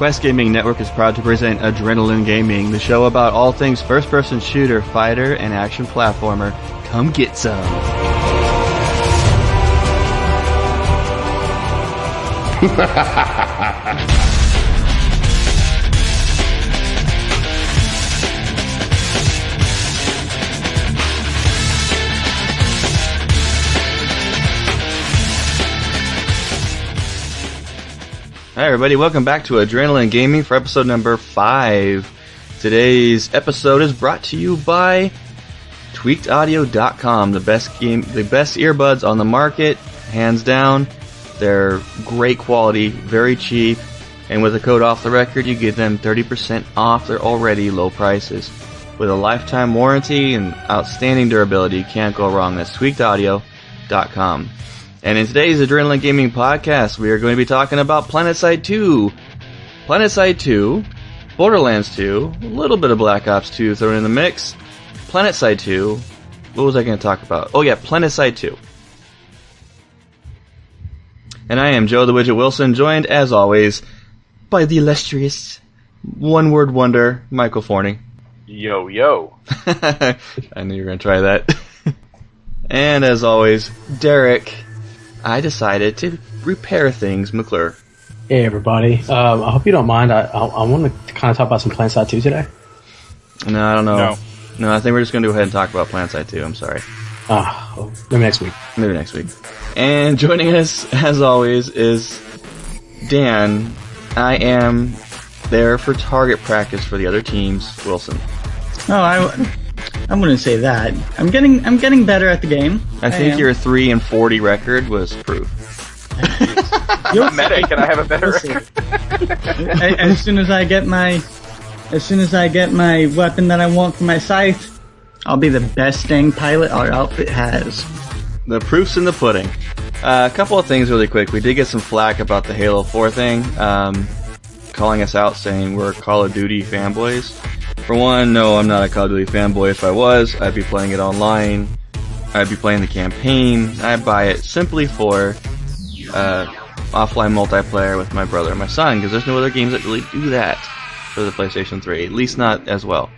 Quest Gaming Network is proud to present Adrenaline Gaming, the show about all things first person shooter, fighter, and action platformer. Come get some. Hi, everybody. Welcome back to Adrenaline Gaming for episode number five. Today's episode is brought to you by TweakedAudio.com, the best game, the best earbuds on the market, hands down. They're great quality, very cheap, and with the code off the record, you get them 30% off their already low prices. With a lifetime warranty and outstanding durability, you can't go wrong. That's TweakedAudio.com. And in today's Adrenaline Gaming podcast, we are going to be talking about PlanetSide 2. PlanetSide 2, Borderlands 2, a little bit of Black Ops 2 thrown in the mix. PlanetSide 2, what was I going to talk about? Oh yeah, PlanetSide 2. And I am Joe the Widget Wilson, joined as always by the illustrious one word wonder, Michael Forney. Yo, yo. I knew you were going to try that. and as always, Derek. I decided to repair things, McClure. Hey everybody, um, I hope you don't mind. I I, I want to kind of talk about some PlanetSide 2 today. No, I don't know. No. No, I think we're just going to go ahead and talk about PlanetSide 2. I'm sorry. Ah, well, maybe next week. Maybe next week. And joining us, as always, is Dan. I am there for target practice for the other teams. Wilson. Oh, I, I wouldn't say that. I'm getting I'm getting better at the game. I think am. your three and forty record was proof. You're medic, and I have a better record. As soon as I get my as soon as I get my weapon that I want for my scythe, I'll be the best dang pilot our outfit has. The proof's in the pudding. Uh, a couple of things really quick. We did get some flack about the Halo 4 thing, um, calling us out saying we're Call of Duty fanboys. For one, no, I'm not a Call of Duty fanboy. If I was, I'd be playing it online. I'd be playing the campaign. I'd buy it simply for uh, offline multiplayer with my brother and my son, because there's no other games that really do that for the PlayStation 3, at least not as well.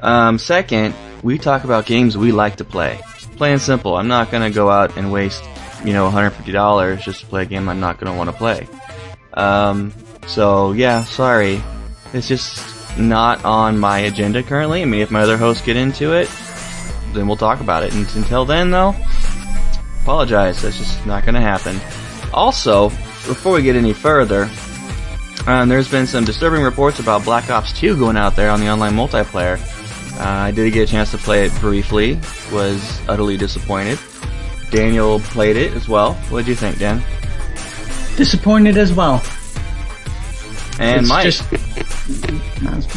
Um, second, we talk about games we like to play. Plain and simple. I'm not gonna go out and waste, you know, $150 just to play a game I'm not gonna want to play. Um, so yeah, sorry. It's just not on my agenda currently. I mean, if my other hosts get into it, then we'll talk about it. And until then, though, apologize. That's just not gonna happen. Also, before we get any further, um, there's been some disturbing reports about Black Ops 2 going out there on the online multiplayer. Uh, I did get a chance to play it briefly. Was utterly disappointed. Daniel played it as well. What did you think, Dan? Disappointed as well. And It's Mike, just- what I have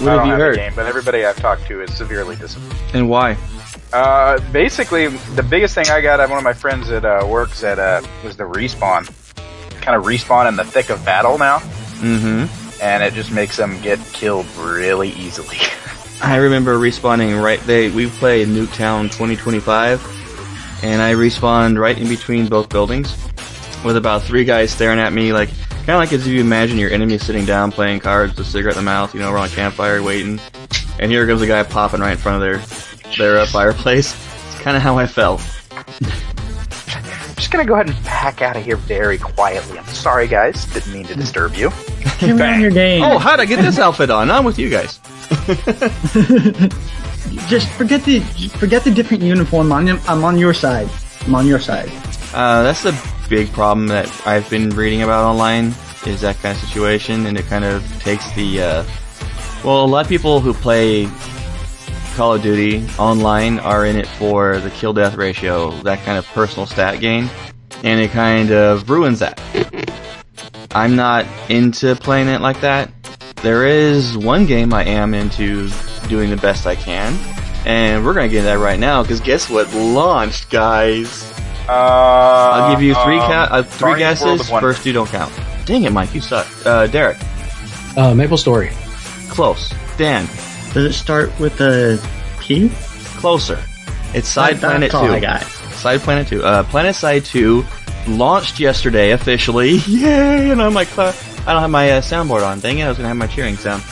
don't you heard? game, but everybody I've talked to is severely disappointed. And why? Uh, basically, the biggest thing I got, I one of my friends that uh, works at uh, was the respawn. Kind of respawn in the thick of battle now, Mm-hmm. and it just makes them get killed really easily. I remember respawning right. They we played Nuketown 2025, and I respawned right in between both buildings, with about three guys staring at me, like kind of like as if you imagine your enemy sitting down playing cards, with a cigarette in the mouth, you know, around a campfire waiting, and here comes a guy popping right in front of their their uh, fireplace. It's kind of how I felt. I'm just gonna go ahead and pack out of here very quietly. I'm sorry, guys. Didn't mean to disturb you. Carry on your game. Oh, how'd I get this outfit on? I'm with you guys. just forget the forget the different uniform. On your- I'm on your side. I'm on your side. Uh, that's the big problem that I've been reading about online is that kind of situation, and it kind of takes the. Uh, well, a lot of people who play Call of Duty online are in it for the kill death ratio, that kind of personal stat gain, and it kind of ruins that. I'm not into playing it like that. There is one game I am into doing the best I can, and we're gonna get that right now because guess what launched, guys? Uh, I'll give you three um, ca- uh, three Barney's guesses. First two don't count. Dang it, Mike, you suck. Uh, Derek, Uh, Maple Story. close. Dan, Does it start with a P? closer. It's Side That- Planet that's all Two. I got. Side Planet Two. Uh, Planet Side Two launched yesterday officially. Yay! And I'm like, cla- I don't have my uh, soundboard on. Dang it, I was gonna have my cheering sound.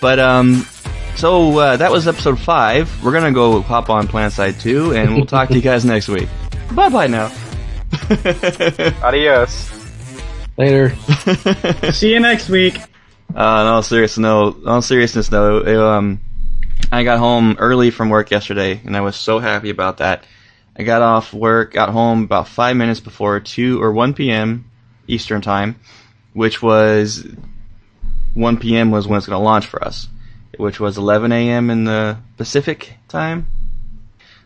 But um, so uh, that was episode five. We're gonna go hop on Planet Side two, and we'll talk to you guys next week. Bye bye now. Adios. Later. See you next week. Uh, in all serious no, in all seriousness though, it, um, I got home early from work yesterday, and I was so happy about that. I got off work, got home about five minutes before two or one p.m. Eastern time, which was 1 p.m. was when it's going to launch for us, which was 11 a.m. in the Pacific time.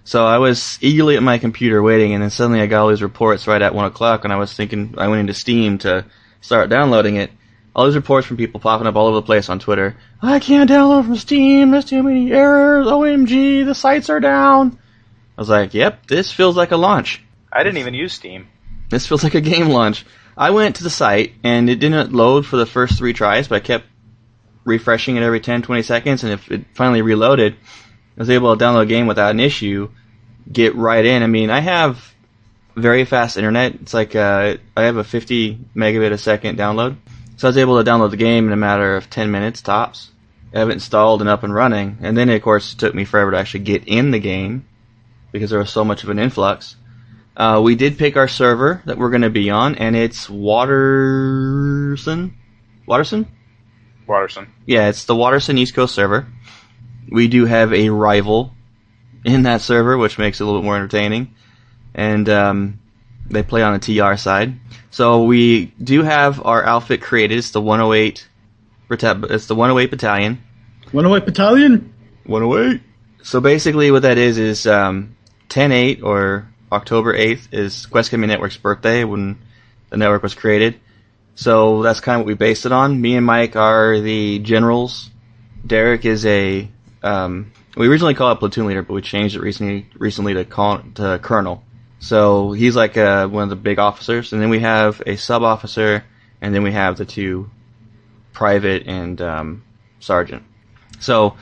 So I was eagerly at my computer waiting, and then suddenly I got all these reports right at one o'clock, and I was thinking I went into Steam to start downloading it. All these reports from people popping up all over the place on Twitter. I can't download from Steam. There's too many errors. OMG, the sites are down. I was like, yep, this feels like a launch. I didn't even use Steam. This feels like a game launch. I went to the site and it didn't load for the first three tries, but I kept refreshing it every 10, 20 seconds, and if it finally reloaded, I was able to download a game without an issue, get right in. I mean, I have very fast internet. It's like uh, I have a 50 megabit a second download, so I was able to download the game in a matter of 10 minutes tops. I have it installed and up and running, and then of course it took me forever to actually get in the game because there was so much of an influx. Uh, we did pick our server that we're going to be on, and it's Waterson. Waterson? Waterson. Yeah, it's the Waterson East Coast server. We do have a rival in that server, which makes it a little bit more entertaining. And um, they play on the TR side. So we do have our outfit created. It's the 108. It's the 108 battalion. 108 Battalion. 108. So basically, what that is is um, 10-8 or October 8th is Quest Gaming Network's birthday when the network was created. So that's kind of what we based it on. Me and Mike are the generals. Derek is a um, we originally called it platoon leader, but we changed it recently recently to call to colonel. So he's like uh, one of the big officers, and then we have a sub officer, and then we have the two private and um, sergeant. So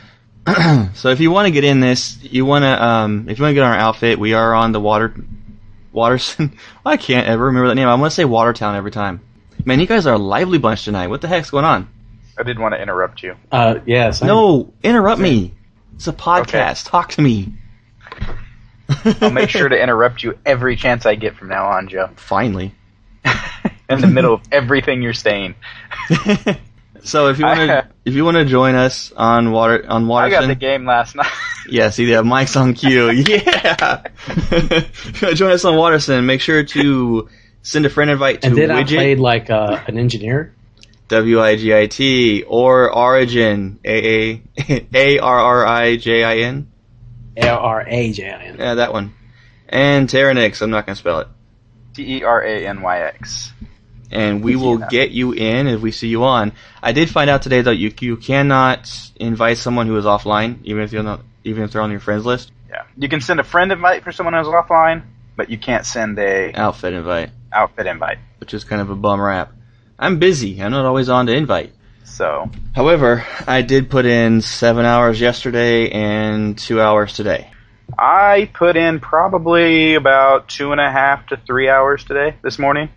so if you want to get in this, you want to um, if you want to get on our outfit, we are on the water Waterson. I can't ever remember that name. I want to say Watertown every time. Man, you guys are a lively bunch tonight. What the heck's going on? I didn't want to interrupt you. Uh, yes. I'm- No, interrupt me. It's a podcast. Talk to me. I'll make sure to interrupt you every chance I get from now on, Joe. Finally. In the middle of everything you're saying. so if you want to, if you want to join us on water on I got the game last night. yeah, see, yeah, Mike's on cue. Yeah, If you wanna join us on Waterson. Make sure to send a friend invite to And then I Widget. played like uh, an engineer. W I G I T or Origin A A A R R I J I N. L R A J I N. Yeah, that one. And Terranix. I'm not gonna spell it. T E R A N Y X. And we will get you in if we see you on. I did find out today that you you cannot invite someone who is offline, even if you're not even if they're on your friends list. Yeah. You can send a friend invite for someone who's offline, but you can't send a Outfit invite, outfit invite. which is kind of a bum rap. I'm busy. I'm not always on to invite. So However, I did put in seven hours yesterday and two hours today. I put in probably about two and a half to three hours today, this morning.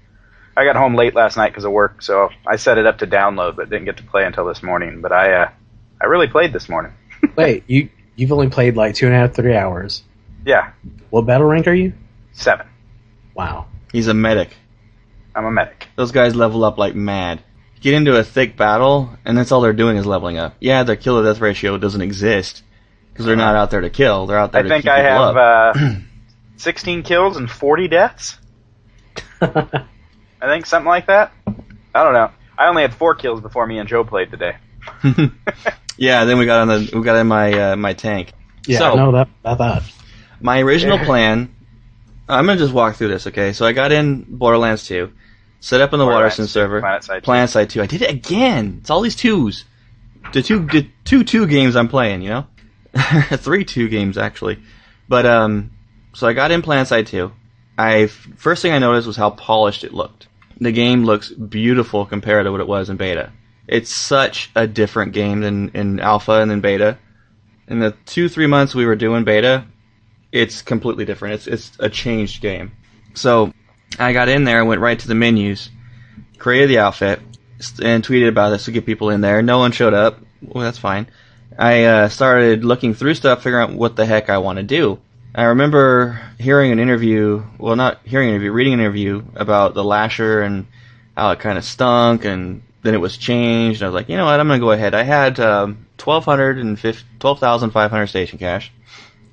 I got home late last night because of work, so I set it up to download, but didn't get to play until this morning. But I, uh, I really played this morning. Wait, you you've only played like two and a half, three hours. Yeah, What battle rank are you? seven. Wow. He's a medic. I'm a medic. Those guys level up like mad. Get into a thick battle, and that's all they're doing is leveling up. Yeah, their kill to death ratio doesn't exist because they're not out there to kill. They're out there I to think keep I people have uh, 16 kills and 40 deaths. I think something like that. I don't know. I only had four kills before me and Joe played today. yeah, then we got on the we got in my uh, my tank. yeah, So- I know that about that. My original Yeah. plan. I'm gonna just walk through this, okay? So I got in Borderlands 2, set up on the Waterson server, Planet Side 2. Planet Side 2. I did it again. It's all these twos. The two, the two two games I'm playing, you know, three two games actually. But um, so I got in Planet Side 2. I first thing I noticed was how polished it looked. The game looks beautiful compared to what it was in beta. It's such a different game than in alpha and then beta. In the two three months we were doing beta, it's completely different. It's it's a changed game. So I got in there and went right to the menus, created the outfit, and tweeted about this to get people in there. No one showed up. Well, that's fine. I uh, started looking through stuff, figuring out what the heck I want to do. I remember hearing an interview, well, not hearing an interview, reading an interview about the lasher and how it kind of stunk, and then it was changed. And I was like, you know what, I'm going to go ahead. I had um, 12,500 station cash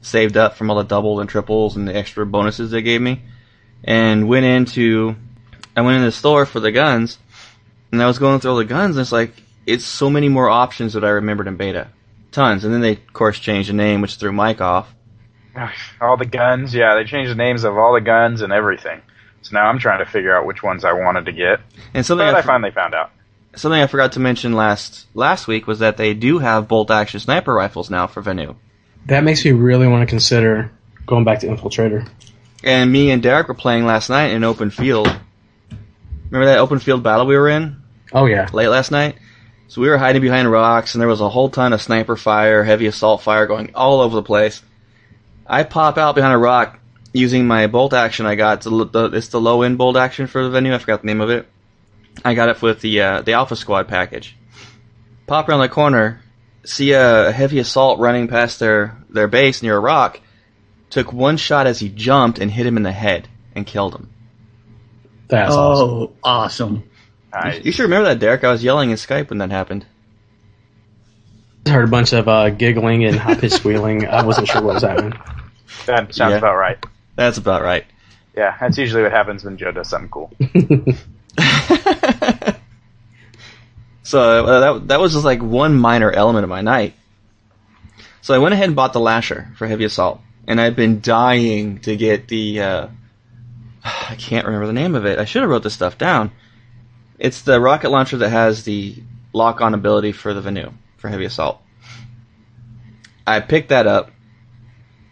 saved up from all the doubles and triples and the extra bonuses they gave me, and went into, I went in the store for the guns, and I was going through all the guns, and it's like, it's so many more options that I remembered in beta. Tons. And then they, of course, changed the name, which threw Mike off. All the guns, yeah, they changed the names of all the guns and everything. So now I'm trying to figure out which ones I wanted to get. And something But I, I finally found out. something I forgot to mention last last week was that they do have bolt action sniper rifles now for Vanu. That makes me really want to consider going back to Infiltrator. And me and Derek were playing last night in open field. Remember that open field battle we were in Oh yeah, late last night? So we were hiding behind rocks, and there was a whole ton of sniper fire, heavy assault fire going all over the place. I pop out behind a rock using my bolt action I got. It's the, the, it's the low end bolt action for the Vanu. I forgot the name of it. I got it with the uh, the Alpha Squad package. Pop around the corner, see a heavy assault running past their their base near a rock. Took one shot as he jumped and hit him in the head and killed him. that's awesome. oh, awesome. Nice. You should remember that, Derek. I was yelling in Skype when that happened. I heard a bunch of uh, giggling and high pitched squealing. I wasn't sure what was happening. That sounds Yeah. about right. That's about right. Yeah, that's usually what happens when Joe does something cool. so uh, that that was just like one minor element of my night. So I went ahead and bought the lasher for heavy assault, and I've been dying to get the. Uh, I can't remember the name of it. I should have wrote this stuff down. It's the rocket launcher that has the lock-on ability for the Vanu for heavy assault. I picked that up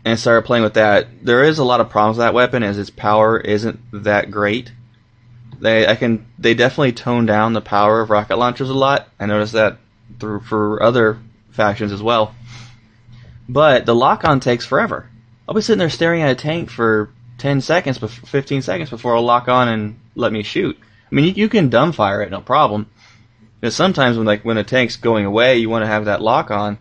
and started playing with that. There is a lot of problems with that weapon, as its power isn't that great. They I can they definitely tone down the power of rocket launchers a lot. I noticed that through for other factions as well. But the lock on takes forever. I'll be sitting there staring at a tank for ten seconds, fifteen seconds before I'll lock on and let me shoot. I mean, you, you can dumbfire it, no problem. Because sometimes when like when a tank's going away, you want to have that lock on.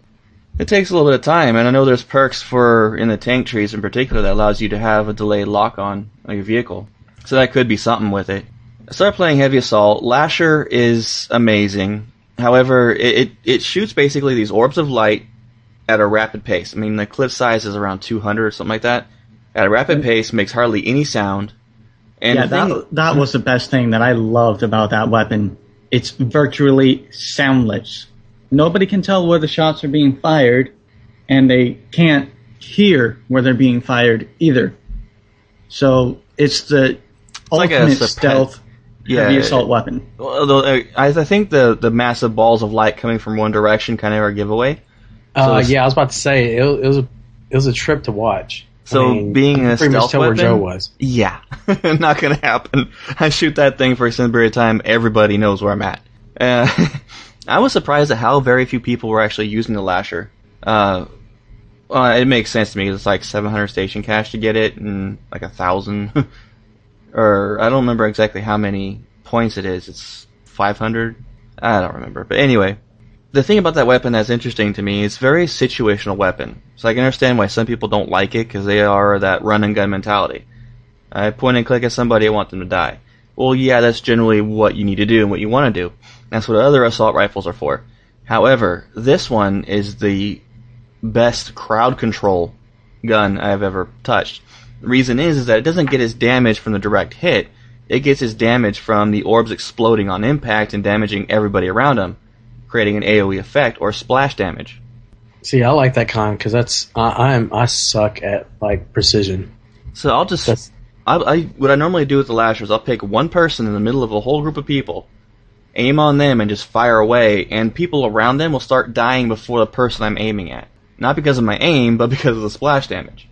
It takes a little bit of time, and I know there's perks for in the tank trees in particular that allows you to have a delayed lock on on your vehicle. So that could be something with it. I started playing Heavy Assault. Lasher is amazing. However, it, it, it shoots basically these orbs of light at a rapid pace. I mean, the clip size is around 200 or something like that. At a rapid pace, makes hardly any sound. And yeah, the thing- that that was the best thing that I loved about that weapon. It's virtually soundless. Nobody can tell where the shots are being fired, and they can't hear where they're being fired either. So it's the like a ultimate suppe- stealth yeah, heavy assault weapon. Although uh, I, I think the the massive balls of light coming from one direction kind of are a giveaway. Uh, yeah, I was about to say it, it was a it was a trip to watch. So I mean, being a pretty stealth much tell weapon, where Joe was. Yeah, not gonna happen. I shoot that thing for a certain period of time. Everybody knows where I'm at. Uh, I was surprised at how very few people were actually using the lasher. Uh, well, it makes sense to me. It's like 700 station cash to get it, and like a thousand, or I don't remember exactly how many points it is. It's 500. I don't remember, but anyway, the thing about that weapon that's interesting to me is very situational weapon. So I can understand why some people don't like it because they are that run and gun mentality. I point and click at somebody, I want them to die. Well, yeah, that's generally what you need to do and what you want to do. That's what other assault rifles are for. However, this one is the best crowd control gun I've ever touched. The reason is, is that it doesn't get its damage from the direct hit. It gets its damage from the orbs exploding on impact and damaging everybody around them, creating an AoE effect or splash damage. See, I like that kind because that's I, I'm I suck at like precision. So I'll just That's I, I what I normally do with the lashers, I'll pick one person in the middle of a whole group of people, aim on them, and just fire away, and people around them will start dying before the person I'm aiming at. Not because of my aim, but because of the splash damage.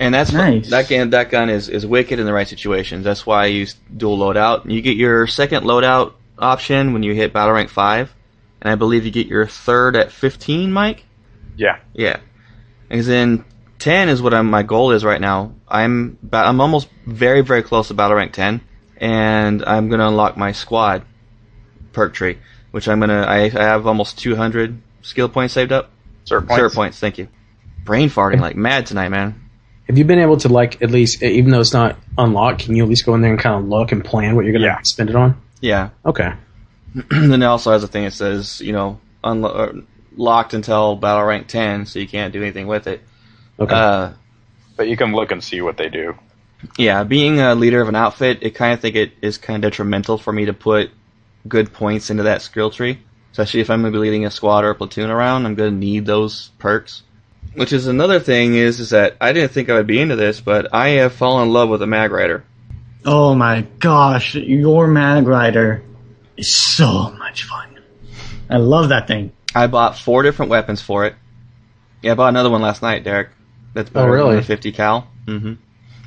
And that's Nice. that gun. That gun is, is wicked in the right situations. That's why I use dual loadout. You get your second loadout option when you hit battle rank five, and I believe you get your third at fifteen, Mike. Yeah. Yeah, because in ten is what I'm, my goal is right now. I'm ba- I'm almost very very close to battle rank ten, and I'm gonna unlock my squad perk tree, which I'm gonna. I, I have almost 200 skill points saved up. Cert points. Cert points. Thank you. Brain farting like mad tonight, man. Have you been able to like at least, even though it's not unlocked, can you at least go in there and kind of look and plan what you're going to Yeah. spend it on? Yeah. Okay. Then it also has a thing that says, you know, unlo- locked until battle rank 10, so you can't do anything with it. Okay. Uh, But you can look and see what they do. yeah, being a leader of an outfit, it kind of think it is kind of detrimental for me to put good points into that skill tree. Especially if I'm going to be leading a squad or a platoon around, I'm going to need those perks. Which is another thing is is that I didn't think I would be into this, but I have fallen in love with a mag rider. Oh my gosh, your Mag Rider is so much fun. I love that thing. I bought four different weapons for it. Yeah, I bought another one last night, Derek. That's better Oh, really? than the 50 cal. hmm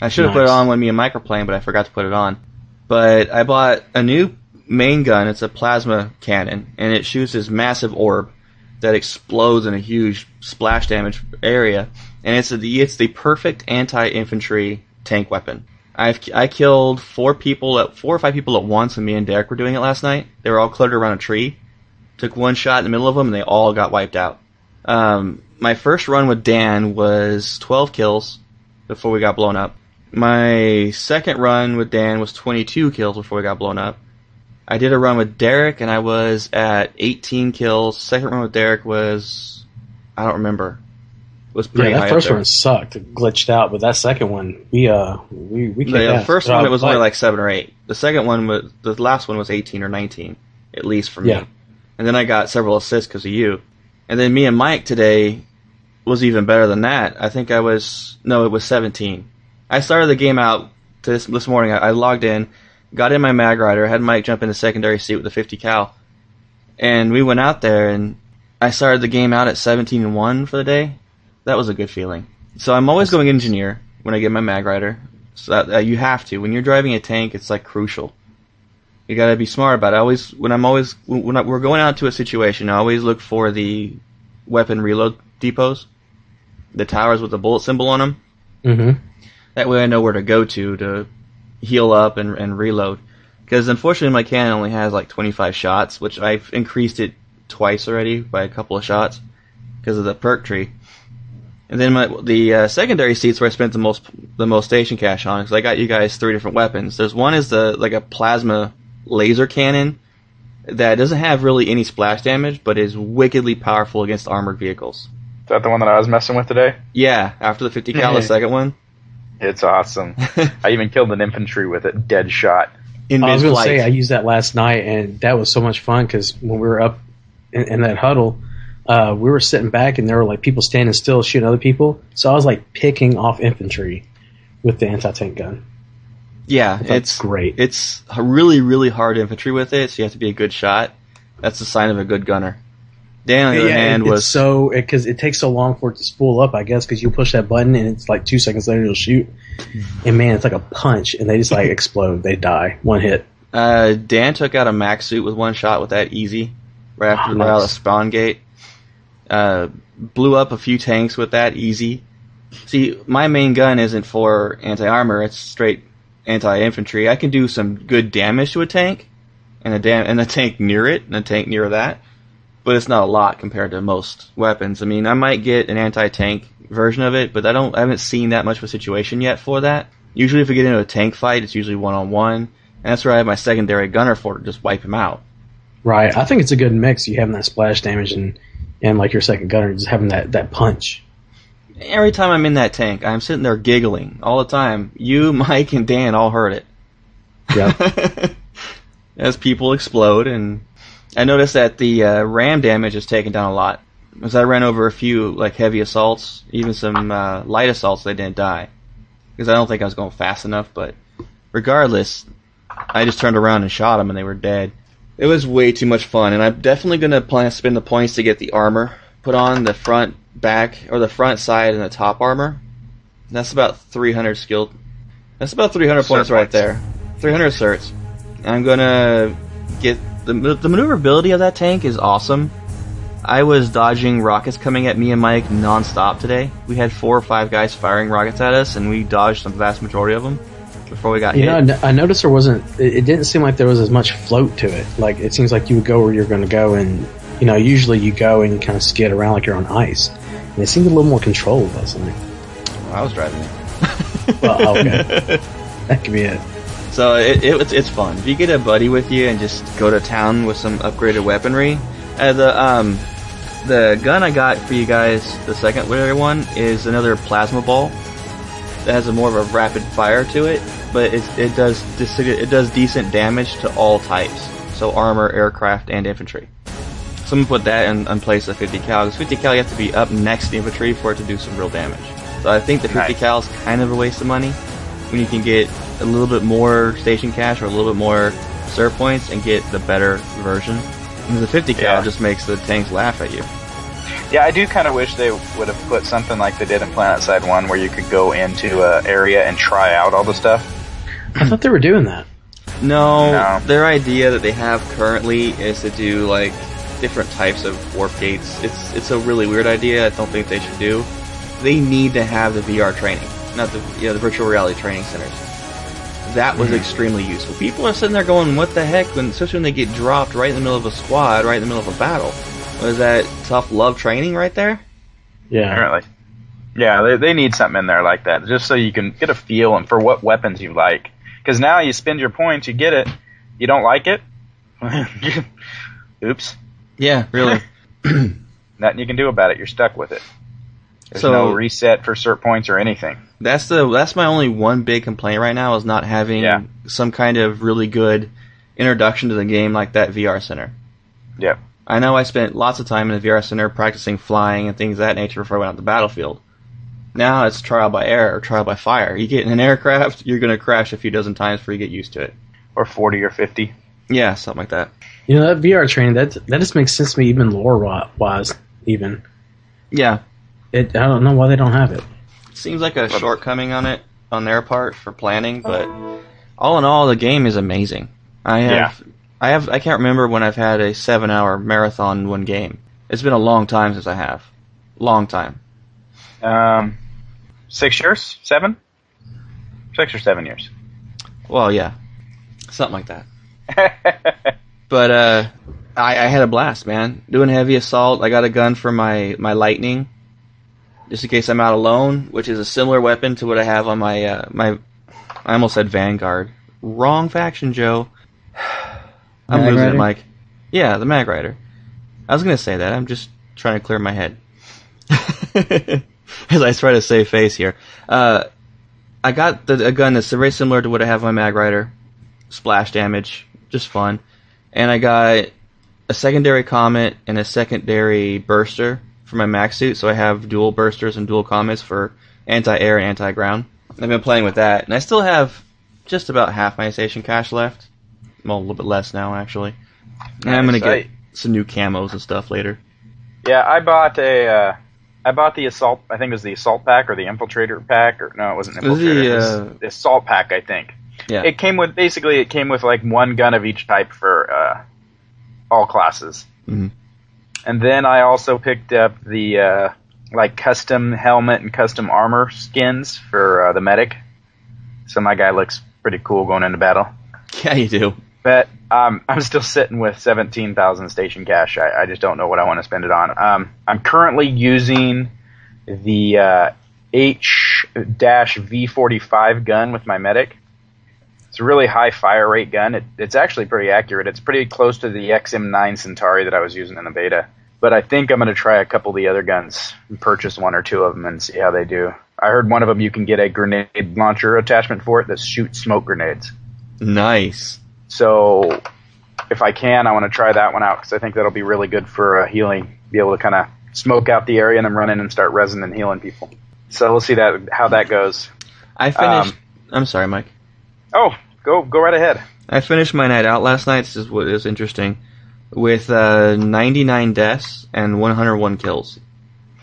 I should have put it on when me and Mike were playing, but I forgot to put it on. But I bought a new main gun. It's a plasma cannon, and it shoots this massive orb that explodes in a huge splash damage area. And it's the it's the perfect anti-infantry tank weapon. I've I killed four people at four or five people at once, and me and Derek were doing it last night. They were all cluttered around a tree. Took one shot in the middle of them, and they all got wiped out. Um, my first run with Dan was 12 kills before we got blown up. My second run with Dan was 22 kills before we got blown up. I did a run with Derek, and I was at 18 kills. Second run with Derek was, I don't remember. Was pretty yeah, high that first one sucked, it glitched out, but that second one, we uh, we we kicked The first one it was only like- like seven or eight. The second one was the last one was eighteen or nineteen, at least for me. Yeah. And then I got several assists because of you. And then me and Mike today was even better than that. I think I was no, it was seventeen. I started the game out this this morning. I, I logged in, got in my mag rider, had Mike jump in the secondary seat with the fifty cal, and we went out there and I started the game out at seventeen and one for the day. That was a good feeling. So I'm always going engineer when I get my mag rider. So that, uh, you have to when you're driving a tank. It's like crucial. You gotta be smart about it. I always when I'm always when I, we're going out to a situation, I always look for the weapon reload depots, the towers with the bullet symbol on them. Mhm. That way I know where to go to to heal up and, and reload. Because unfortunately my cannon only has like 25 shots, which I've increased it twice already by a couple of shots because of the perk tree. And then my, the uh, secondary seats where I spent the most the most station cash on because I got you guys three different weapons. There's one is the like a plasma laser cannon that doesn't have really any splash damage, but is wickedly powerful against armored vehicles. Is that the one that I was messing with today? Yeah, after the 50 cal, the second one. It's awesome. I even killed an infantry with it, dead shot. In I was going to mid-flight. say I used that last night, and that was so much fun because when we were up in, in that huddle, uh, we were sitting back, and there were like people standing still shooting other people. So I was like picking off infantry with the anti tank gun. Yeah, it's great. It's really, really hard infantry with it, so you have to be a good shot. That's the sign of a good gunner. Dan, on the other hand, was so because it takes so long for it to spool up. I guess because you push that button and it's like two seconds later it'll shoot, and man, it's like a punch, and they just like explode. They die one hit. uh, Dan took out a max suit with one shot with that easy, right after Oh, right out of the nice. spawn gate. Uh, blew up a few tanks with that easy. See, my main gun isn't for anti armor; it's straight anti infantry. I can do some good damage to a tank, and a dam- and a tank near it, and a tank near that. but it's not a lot compared to most weapons. I mean, I might get an anti-tank version of it, but I don't. I haven't seen that much of a situation yet for that. Usually, if we get into a tank fight, it's usually one-on-one, and that's where I have my secondary gunner for to just wipe him out. Right. I think it's a good mix. You having that splash damage and and like your second gunner just having that that punch. Every time I'm in that tank, I'm sitting there giggling all the time. You, Mike, and Dan all heard it. Yeah. As people explode, and I noticed that the uh, ram damage is taken down a lot. As I ran over a few like heavy assaults, even some uh, light assaults, they didn't die because I don't think I was going fast enough. But regardless, I just turned around and shot them, and they were dead. It was way too much fun, and I'm definitely gonna plan spend the points to get the armor put on the front, back, or the front side and the top armor. That's about 300 skill. That's about 300 points Cert right there. 300 certs. I'm gonna get the the maneuverability of that tank is awesome. I was dodging rockets coming at me and Mike nonstop today. We had four or five guys firing rockets at us, and we dodged the vast majority of them. Before we got You hit. know, I I noticed there wasn't. It it didn't seem like there was as much float to it. Like it seems like you would go where you're going to go, and you know, usually you go and you kind of skid around like you're on ice. And it seemed a little more controlled last night. I was driving it. Well, okay, that could be it. So it, it, it's, it's fun. If you get a buddy with you and just go to town with some upgraded weaponry, uh, the um, the gun I got for you guys, the second secondary one, is another plasma ball that has a more of a rapid fire to it, but it it does it does decent damage to all types, so armor, aircraft, and infantry. Someone put that in, in place of 50 cal. Because 50 cal, you have to be up next to infantry for it to do some real damage. So I think the 50 Nice. cal is kind of a waste of money when you can get a little bit more station cash or a little bit more serve points and get the better version. And the 50 cal Yeah. just makes the tanks laugh at you. Yeah, I do kind of wish they would have put something like they did in Planet Side 1 where you could go into an area and try out all the stuff. I thought they were doing that. No, No. their idea that they have currently is to do like different types of warp gates. It's it's a really weird idea. I don't think they should do. They need to have the VR training, not the you know, the virtual reality training centers. That was hmm. extremely useful. People are sitting there going, "What the heck?" When especially when they get dropped right in the middle of a squad, right in the middle of a battle. Was that tough love training right there? Yeah, Apparently. Yeah, they, they need something in there like that, just so you can get a feel and for what weapons you like. Because now you spend your points, you get it, you don't like it. Oops, Yeah, really. nothing you can do about it. You're stuck with it. There's So- no reset for cert points or anything. That's the that's my only one big complaint right now is not having Yeah. some kind of really good introduction to the game like that VR center. Yep. I know I spent lots of time in the VR center practicing flying and things of that nature before I went out to the battlefield. Now it's trial by air or trial by fire. You get in an aircraft, you're gonna crash a few dozen times before you get used to it. Or 40 or 50. Yeah, something like that. you know that VR training that that just makes sense to me, even lore wi- wise. Even Yeah, it, I don't know why they don't have it. seems like a shortcoming on it on their part for planning, but all in all, the game is amazing. I have, Yeah. I have, I can't remember when I've had a seven-hour marathon in one game. It's been a long time since I have, long time. Um, six years? Seven? Six or seven years. Well, yeah, something like that. But uh, I, I had a blast, man. Doing heavy assault. I got a gun for my my lightning, just in case I'm out alone, which is a similar weapon to what I have on my uh, my. I almost said Vanguard. Wrong faction, Joe. I'm Mag losing it, Rider? Mike. Yeah, the Mag Rider. I was gonna say that. I'm just trying to clear my head. As I try to save face here. Uh, I got the, a gun that's very similar to what I have on my Mag Rider. Splash damage, just fun. And I got a secondary comet and a secondary burster for my max suit, so I have dual bursters and dual comets for anti-air and anti-ground. I've been playing with that, and I still have just about half my station cash left. Well, a little bit less now, actually. And I'm gonna Nice. get some new camos and stuff later. Yeah, I bought a. Uh, I bought the assault. I think it was the assault pack or the infiltrator pack, or no, it wasn't It was the, infiltrator. It was uh, the assault pack, I think. Yeah. It came with basically it came with like one gun of each type for uh, all classes. Mhm. And then I also picked up the uh, like custom helmet and custom armor skins for uh, the medic. So my guy looks pretty cool going into battle. yeah, you do. But um, I'm still sitting with 17,000 station cash. I, I just don't know what I want to spend it on. Um, I'm currently using the uh, H-V45 gun with my medic. It's a really high fire rate gun. It, it's actually pretty accurate. It's pretty close to the XM9 Centauri that I was using in the beta. But I think I'm going to try a couple of the other guns and purchase one or two of them and see how they do. I heard one of them you can get a grenade launcher attachment for it that shoots smoke grenades. Nice. So if I can, I want to try that one out because I think that'll be really good for uh, healing. Be able to kind of smoke out the area and then run in and start resin and healing people. So we'll see that how that goes. I finished. Um, I'm sorry, Mike. Oh, go go right ahead. I finished my night out last night. This is what is interesting, with uh, 99 deaths and 101 kills,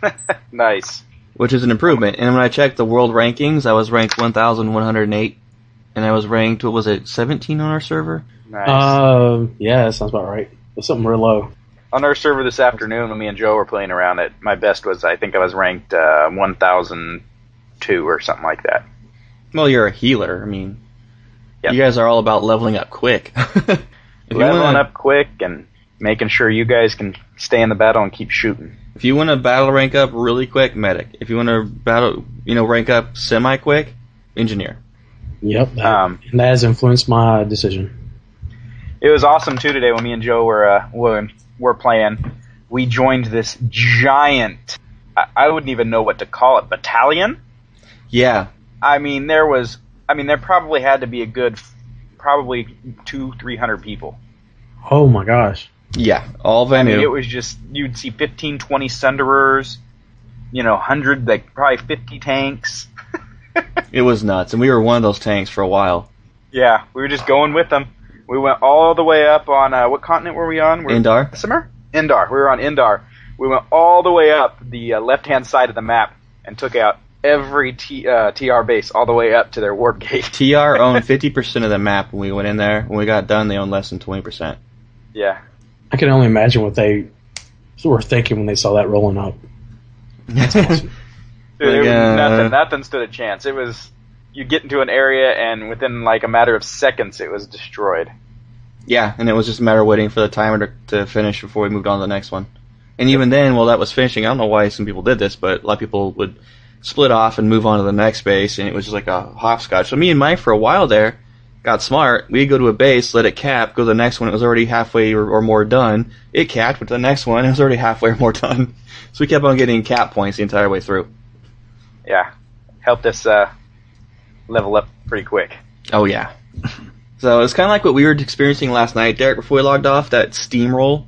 Nice. which is an improvement. And when I checked the world rankings, I was ranked 1,108, and I was ranked what was it 17 on our server? Nice. Um, yeah, that sounds about right. It's something real low. On our server this afternoon, when me and Joe were playing around it, my best was I think I was ranked uh, 1002 or something like that. Well, you're a healer. I mean, Yep. You guys are all about leveling up quick. Leveling wanna, up quick and making sure you guys can stay in the battle and keep shooting. if you want to battle rank up really quick, medic. If you want to battle, you know, rank up semi quick, engineer. Yep. That, Um, and that has influenced my decision. It was awesome too today when me and Joe were uh, were, were playing. We joined this giant. I, I wouldn't even know what to call it. Battalion. Yeah, I mean, there was. I mean, there probably had to be a good, probably two, three hundred people. Oh my gosh. yeah, all I Vanu. mean, it was just you'd see 15, 20 Sunderers, you know, hundred like probably fifty tanks. It was nuts, and we were one of those tanks for a while. Yeah, we were just going with them. We went all the way up on uh, what continent were we on? We're, Indar. Bessemer? Indar. We were on Indar. We went all the way up the uh, left-hand side of the map and took out every T, uh, TR base all the way up to their warp gate. TR owned 50% of the map when we went in there. When we got done, they owned less than 20%. yeah. I can only imagine what they were thinking when they saw that rolling up. That's awesome. Dude, Like, uh, nothing. Nothing stood a chance. It was you get into an area and within like a matter of seconds it was destroyed. Yeah, and it was just a matter of waiting for the timer to, to finish before we moved on to the next one. And even then, while that was finishing, I don't know why some people did this, but a lot of people would split off and move on to the next base, and it was just like a hopscotch. So me and Mike, for a while there, got smart. We'd go to a base, let it cap, go to the next one. It was already halfway or, or more done. It capped, went to the next one. It was already halfway or more done. So we kept on getting cap points the entire way through. Yeah, helped us uh, level up pretty quick. Oh yeah. So it's kind of like what we were experiencing last night, Derek, before we logged off. That steamroll.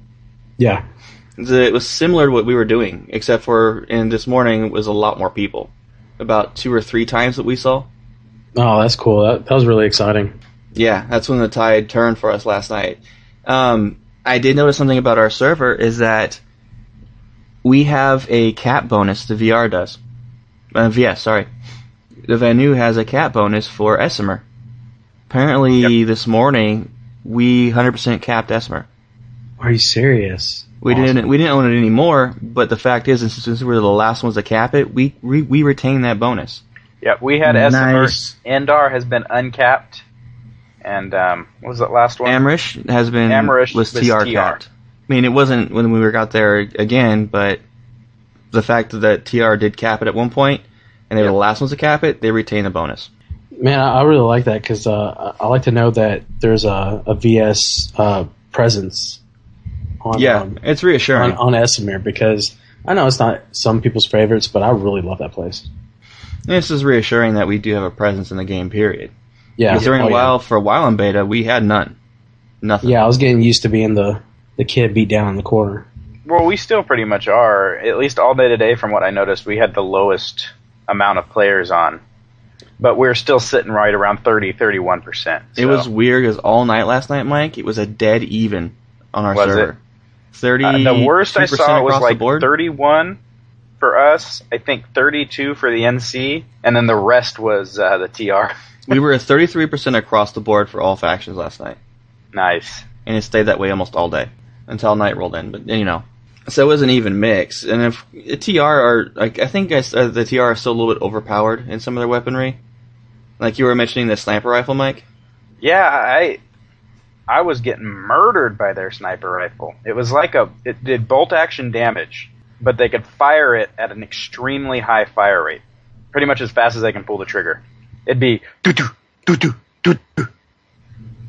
Yeah. It was similar to what we were doing, except for in this morning it was a lot more people. About two or three times that we saw. Oh, that's cool. That, that was really exciting. Yeah, that's when the tide turned for us last night. Um, I did notice something about our server is that we have a cap bonus. The VR does. Uh, VS, sorry. The Vanu has a cap bonus for Esamir. Apparently, this morning we 100% capped Esamir. Are you serious? We Awesome. didn't we didn't own it anymore, but the fact is, since since we were the last ones to cap it, we we, we retain that bonus. Yep, we had Esamir. Nice. Indar has been uncapped, and um, what was that last one? Amerish has been Amerish was was TR TR. capped. I mean, it wasn't when we were got there again, but the fact that TR did cap it at one point, and they were Yep. the last ones to cap it, they retain the bonus. Man, I, really like that because uh, I like to know that there's a, a VS uh, presence on yeah, um, it's reassuring. on Esamir because I know it's not some people's favorites, but I really love that place. this is reassuring that we do have a presence in the game. Period. Yeah, Because during Oh, a yeah. while, for a while in beta, we had none, nothing. Yeah, I was getting used to being the the kid beat down in the corner. Well, we still pretty much are. At least all day today, from what I noticed, we had the lowest amount of players on. But we're still sitting right around 30, 31%. It was weird because all night last night, Mike, it was a dead even on our Was server. Thirty. Uh, the worst I saw was across like the board. 31 for us, I think 32 for the NC, and then the rest was uh, the TR. we were at thirty-three percent across the board for all factions last night, nice. and it stayed that way almost all day until night rolled in. But you know, so it was an even mix. And if the TR are, like, I think I uh, the TR are still a little bit overpowered in some of their weaponry. Like you were mentioning the sniper rifle, Mike. Yeah, I I was getting murdered by their sniper rifle. It was like a it did bolt action damage, but they could fire it at an extremely high fire rate, pretty much as fast as they can pull the trigger. It'd be doo doo doo doo doo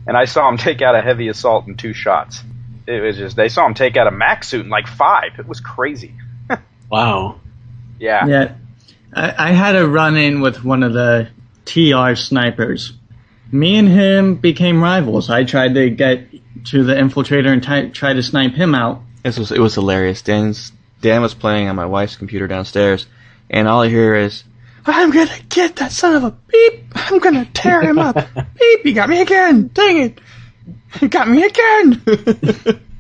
and I saw them take out a heavy assault in two shots. It was just they saw him take out a max suit in like five. It was crazy. Wow. Yeah, Yeah, I, I had a run in with one of the TR snipers. Me and him became rivals. I tried to get to the infiltrator and ty- try to snipe him out. This was it was hilarious. Dan's Dan was playing on my wife's computer downstairs, and all I hear is, "I'm gonna get that son of a beep! I'm gonna tear him up! beep! He got me again! Dang it! You got me again!"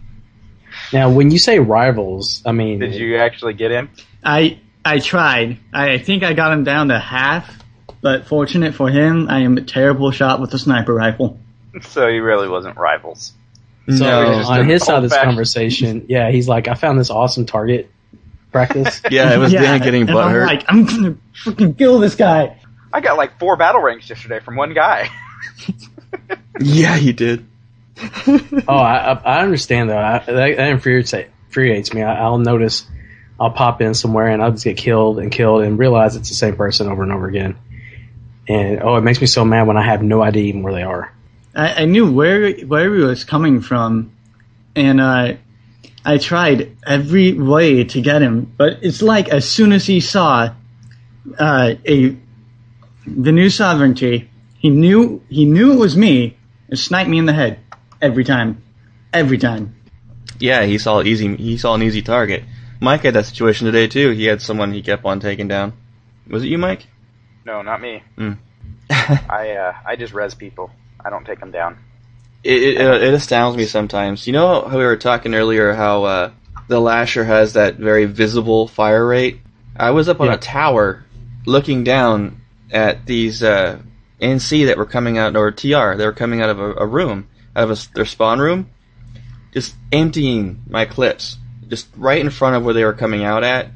Now, when you say rivals, I mean, did you actually get him? I I tried. I think I got him down to half, but fortunate for him, I am a terrible shot with a sniper rifle. So he really wasn't rivals. So no, on his side of this old-fashioned- conversation, yeah, he's like, I found this awesome target practice. yeah, it was Dan getting and I'm butthurt. like, I'm gonna freaking kill this guy. I got like four battle ranks yesterday from one guy. Yeah, he did. Oh, I, I I understand though. I, that, that infuriates, infuriates me. I, I'll notice, I'll pop in somewhere and I'll just get killed and killed and realize it's the same person over and over again. And oh, it makes me so mad when I have no idea even where they are. I, I knew where where he was coming from, and uh, I tried every way to get him. But it's like as soon as he saw uh, a the Vanu Sovereignty, he knew he knew it was me and sniped me in the head every time, every time. Yeah, he saw easy. He saw an easy target. Mike had that situation today too. He had someone he kept on taking down. Was it you, Mike? No, not me. Mm. I uh, I just res people. I don't take them down. It, it, it astounds me sometimes. You know how we were talking earlier how uh, the Lasher has that very visible fire rate? I was up on Yeah. a tower looking down at these uh, NC that were coming out, or TR, they were coming out of a, a room, out of a their spawn room, just emptying my clips, just right in front of where they were coming out at.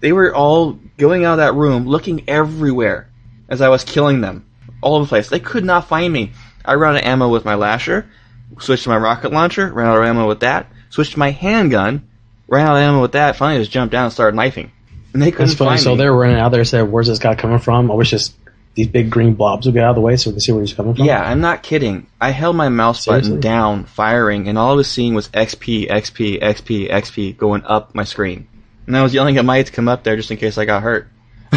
They were all going out of that room, looking everywhere as I was killing them, all over the place. They could not find me. I ran out of ammo with my lasher, switched to my rocket launcher, ran out of ammo with that, switched to my handgun, ran out of ammo with that, finally just jumped down and started knifing. And they couldn't That's funny. find So me. they were running out there and said, "Where's this guy coming from?" I wish just these big green blobs would get out of the way so we can see where he's coming from. Yeah, I'm not kidding. I held my mouse Seriously? button down, firing, and all I was seeing was XP, XP, XP, XP going up my screen. And I was yelling at Mike to come up there just in case I got hurt.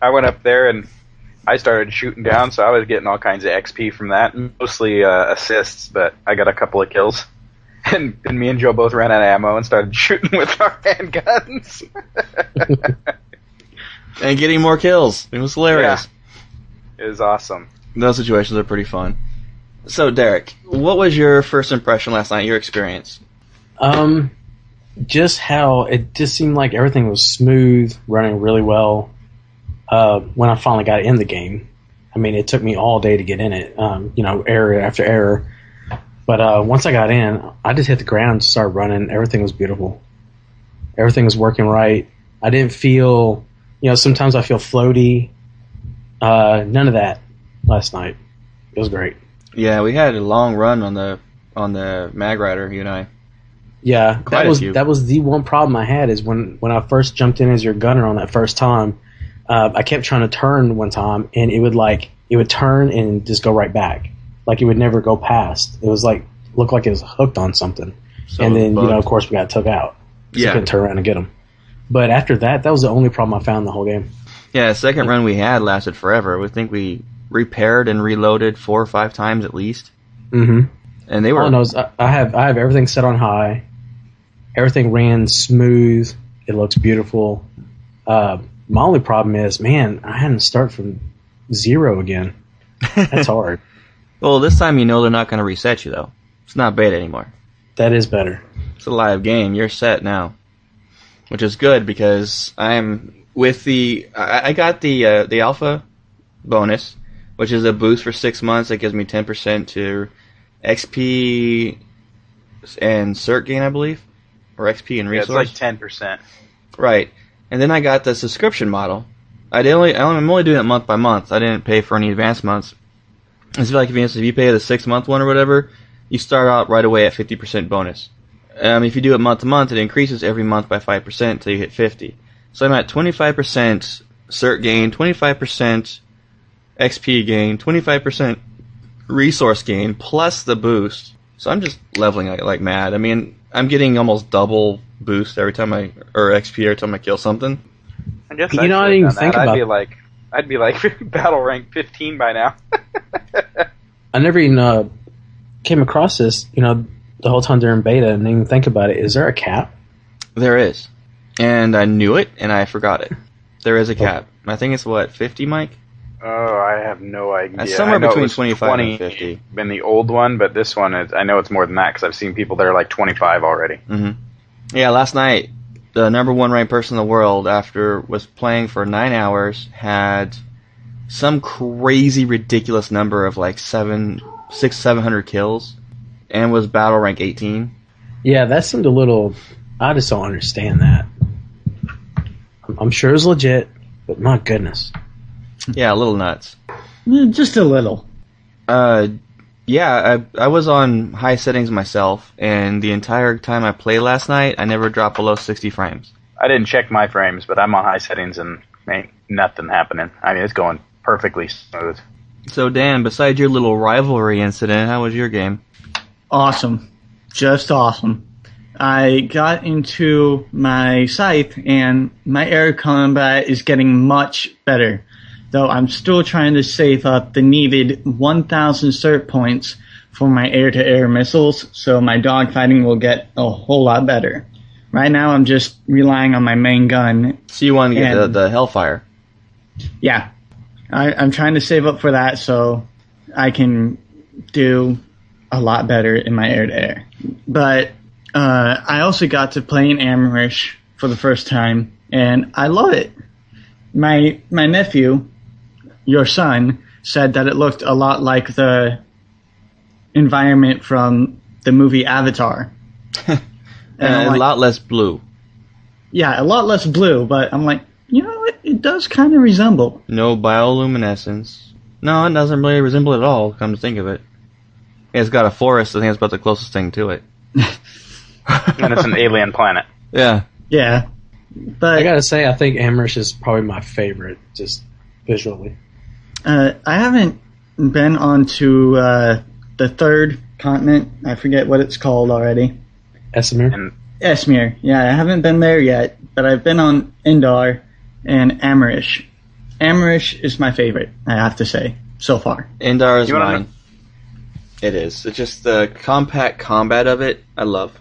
I went up there and I started shooting down, so I was getting all kinds of XP from that, mostly uh, assists, but I got a couple of kills. And, and me and Joe both ran out of ammo and started shooting with our handguns. And getting more kills. It was hilarious. Yeah. it was awesome. Those situations are pretty fun. So, Derek, what was your first impression last night, your experience? Um, just how it just seemed like everything was smooth, running really well. Uh, when I finally got in the game, I mean, it took me all day to get in it. Um, you know, error after error. But uh, once I got in, I just hit the ground, and started running. Everything was beautiful. Everything was working right. I didn't feel, you know, sometimes I feel floaty. Uh, none of that last night. It was great. Yeah, we had a long run on the on the Magrider, you and I. Yeah, Quite that was few. that was the one problem I had is when when I first jumped in as your gunner on that first time, uh, I kept trying to turn one time and it would like it would turn and just go right back, like it would never go past. It was like looked like it was hooked on something, So and then you know of course we got took out. I Yeah. couldn't turn around and get them. But after that, that was the only problem I found the whole game. Yeah, the second run we had lasted forever. We think we repaired and reloaded four or five times at least, Mm-hmm. and they were All I is I, I have I have everything set on high. Everything ran smooth. It looks beautiful. Uh, my only problem is, man, I had to start from zero again. That's hard. well. This time you know they're not going to reset you though. It's not beta anymore. that is better. It's a live game. You're set now, which is good because I'm with the. I, I got the uh, the alpha bonus, which is a boost for six months that gives me ten percent to XP and cert gain, I believe, or XP and resource. Yeah, it's like ten percent. Right. And then I got the subscription model. I only, I'm only doing it month by month. I didn't pay for any advanced months. It's like if if you pay the six month one or whatever, you start out right away at 50% bonus. Um, if you do it month to month, it increases every month by 5% until you hit 50. So I'm at 25% cert gain, 25% XP gain, 25% resource gain, plus the boost. So I'm just leveling like, like mad. I mean, I'm getting almost double boost every time I, or XP every time I kill something. I guess You I know, I should've didn't even done that. think I'd be like, I'd be like battle rank fifteen by now. I never even uh, came across this. You know, the whole time they're in beta, and didn't even think about it. Is there a cap? There is. And I knew it, and I forgot it. There is a cap. I think it's what, 50, Mike? oh, I have no idea. Uh, somewhere I know it between was 25 and 20 50. Been the old one, but this one is. I know it's more than that because I've seen people that are like twenty five already. hmm Yeah, last night, the number one ranked person in the world, after was playing for nine hours, had some crazy, ridiculous number of like seven, six, seven hundred kills, and was battle rank 18. Yeah, that seemed a little. I just don't understand that. I'm, I'm sure it's legit, but my goodness. Yeah, a little nuts. Eh, Just a little. Uh, yeah, I I was on high settings myself, and the entire time I played last night, I never dropped below 60 frames. I didn't check my frames, but I'm on high settings and ain't nothing happening. I mean, it's going perfectly smooth. So Dan, besides your little rivalry incident, how was your game? Awesome. Just awesome. I got into my scythe and my air combat is getting much better. Though I'm still trying to save up the needed 1000 cert points for my air to air missiles so my dogfighting will get a whole lot better. Right now I'm just relying on my main gun. So you want to get the, the Hellfire? Yeah. I, I'm trying to save up for that so I can do a lot better in my air to air. But uh, I also got to play in Amerish for the first time, and I love it. My my nephew, your son, said that it looked a lot like the environment from the movie Avatar. And a like- lot less blue. Yeah, a lot less blue, but I'm like, you know, it, it does kind of resemble. No bioluminescence. No, it doesn't really resemble it at all, come to think of it. It's got a forest, I think it's about the closest thing to it. And it's an alien planet. Yeah. Yeah, but I gotta say, I think Amerish is probably my favorite, just visually. Uh, I haven't been onto uh, the third continent. I forget what it's called already. Esamir. And Esamir. Yeah, I haven't been there yet, but I've been on Indar and Amerish. Amerish is my favorite, I have to say, so far. Indar is You wanna mine. It is. It's just the compact combat of it, I love.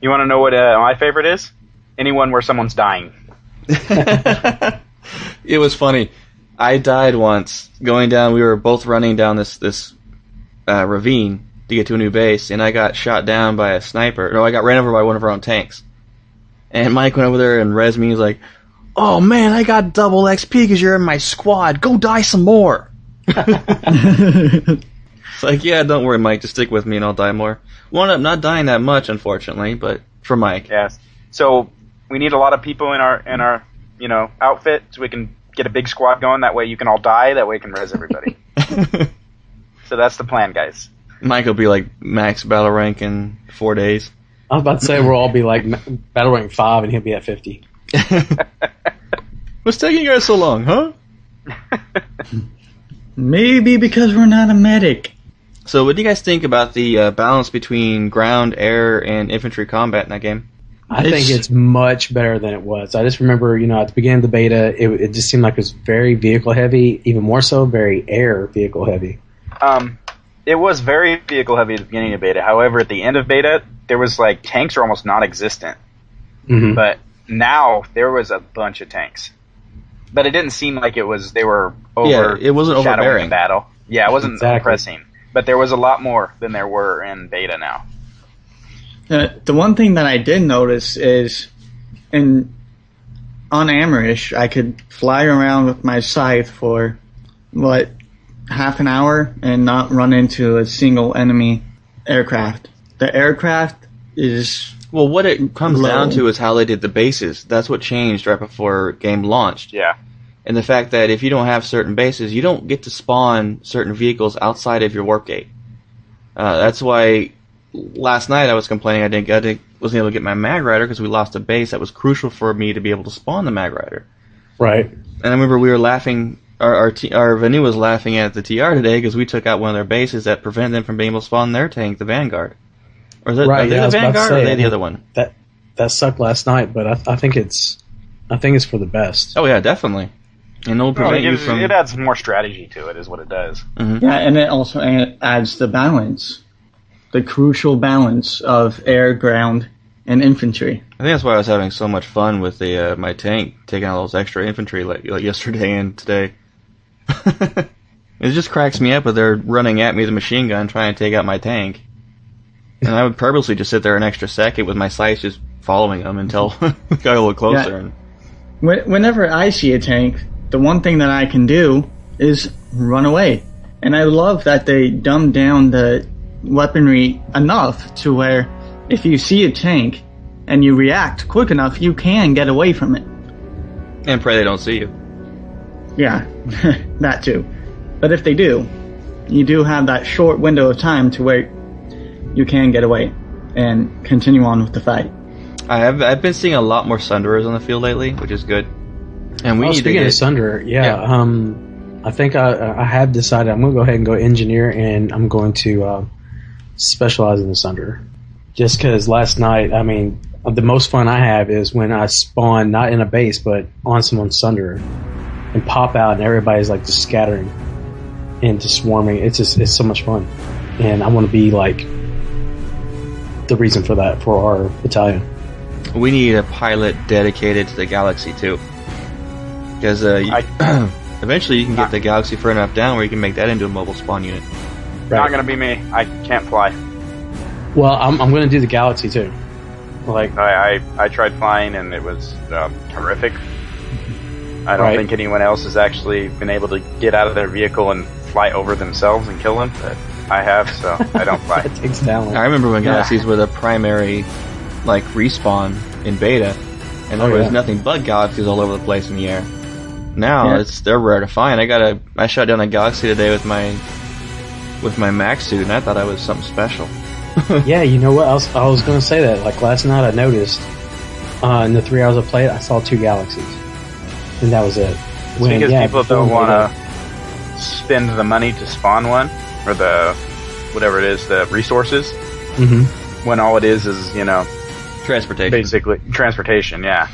you want to know what uh, my favorite is? Anyone where someone's dying. it was funny. I died once going down. We were both running down this this uh, ravine to get to a new base, and I got shot down by a sniper. No, I got ran over by one of our own tanks. And Mike went over there and res me. He's like, "Oh man, I got double XP because you're in my squad. Go die some more." It's like, yeah, don't worry, Mike. Just stick with me, and I'll die more. Wound up not dying that much, unfortunately, but for Mike. Yes. So we need a lot of people in our in our you know outfit so we can get a big squad going. That way you can all die. That way we can res everybody. so that's the plan, guys. Mike will be like max battle rank in four days. I was about to say we'll all be like battle rank five, and he'll be at fifty. What's taking you guys so long, huh? Maybe because we're not a medic. So, what do you guys think about the uh, balance between ground, air, and infantry combat in that game? I It's- think it's much better than it was. I just remember, you know, at the beginning of the beta, it, it just seemed like it was very vehicle heavy, even more so, very air vehicle heavy. Um, it was very vehicle heavy at the beginning of beta. However, at the end of beta, there was like tanks are almost non-existent. hmm But now there was a bunch of tanks. But it didn't seem like it was they were over. Yeah, it wasn't shadowing overbearing. the battle. Yeah, it wasn't Exactly. pressing. But there was a lot more than there were in beta now. Uh, the one thing that I did notice is, in on Amerish, I could fly around with my scythe for what half an hour and not run into a single enemy aircraft. The aircraft is Well, what it comes Low. down to is how they did the bases. That's what changed right before game launched. Yeah. And the fact that if you don't have certain bases, you don't get to spawn certain vehicles outside of your warp gate. Uh, that's why last night I was complaining I didn't, I didn't wasn't able to get my Magrider because we lost a base that was crucial for me to be able to spawn the Magrider. Right. And I remember we were laughing. Our our, t- our was laughing at the TR today because we took out one of their bases that prevented them from being able to spawn their tank, the Vanguard. Or is it Right, are they yeah, the was about to Vanguard or are they the other one? That that sucked last night, but I, I think it's I think it's for the best. Oh yeah, definitely. And it'll Well, it, prevent you from. it adds more strategy to it, is what it does. Mhm. yeah, and it also adds the balance, the crucial balance of air, ground, and infantry. I think that's why I was having so much fun with the uh, my tank taking all those extra infantry like, like yesterday and today. it just cracks me up that they're running at me with a machine gun trying to take out my tank, and I would purposely just sit there an extra second with my sights just following them until it got a little closer. Yeah. And Whenever I see a tank, the one thing that I can do is run away. And I love that they dumbed down the weaponry enough to where if you see a tank and you react quick enough, you can get away from it. and pray they don't see you. Yeah, that too. But if they do, you do have that short window of time to where you can get away and continue on with the fight. I have I've been seeing a lot more Sunderers on the field lately, which is good. And we oh, need to speaking get of Sunder, yeah, Yeah. Um, I think I, I have decided I'm going to go ahead and go engineer, and I'm going to uh, specialize in the Sunder. Just because last night, I mean, the most fun I have is when I spawn not in a base, but on someone's Sunder, and pop out, and everybody's like just scattering and just swarming. It's just it's so much fun, and I want to be like the reason for that for our battalion. we need a pilot dedicated to the Galaxy too. Because uh, you- eventually you can get the Galaxy far enough down where you can make that into a mobile spawn unit. Not gonna be me. I can't fly. Well, I'm I'm going to do the Galaxy too. Like I, I, I tried flying and it was um, horrific. I don't Right. think anyone else has actually been able to get out of their vehicle and fly over themselves and kill them, but I have, so I don't fly. that takes talent. I remember when Yeah. Galaxies were the primary, like respawn in beta, and there Oh, was yeah. nothing but Galaxies all over the place in the air. Now Yeah. it's they're rare to find. I got a I shot down a Galaxy today with my with my max suit, and I thought I was something special. Yeah, you know what else? I was going to say that. Like last night, I noticed uh, in the three hours I played, I saw two galaxies, and that was it. It's because yeah, people don't want to spend the money to spawn one, or the whatever it is, the resources. that. Mhm. When all it is is you know Transportation. basically transportation. Yeah.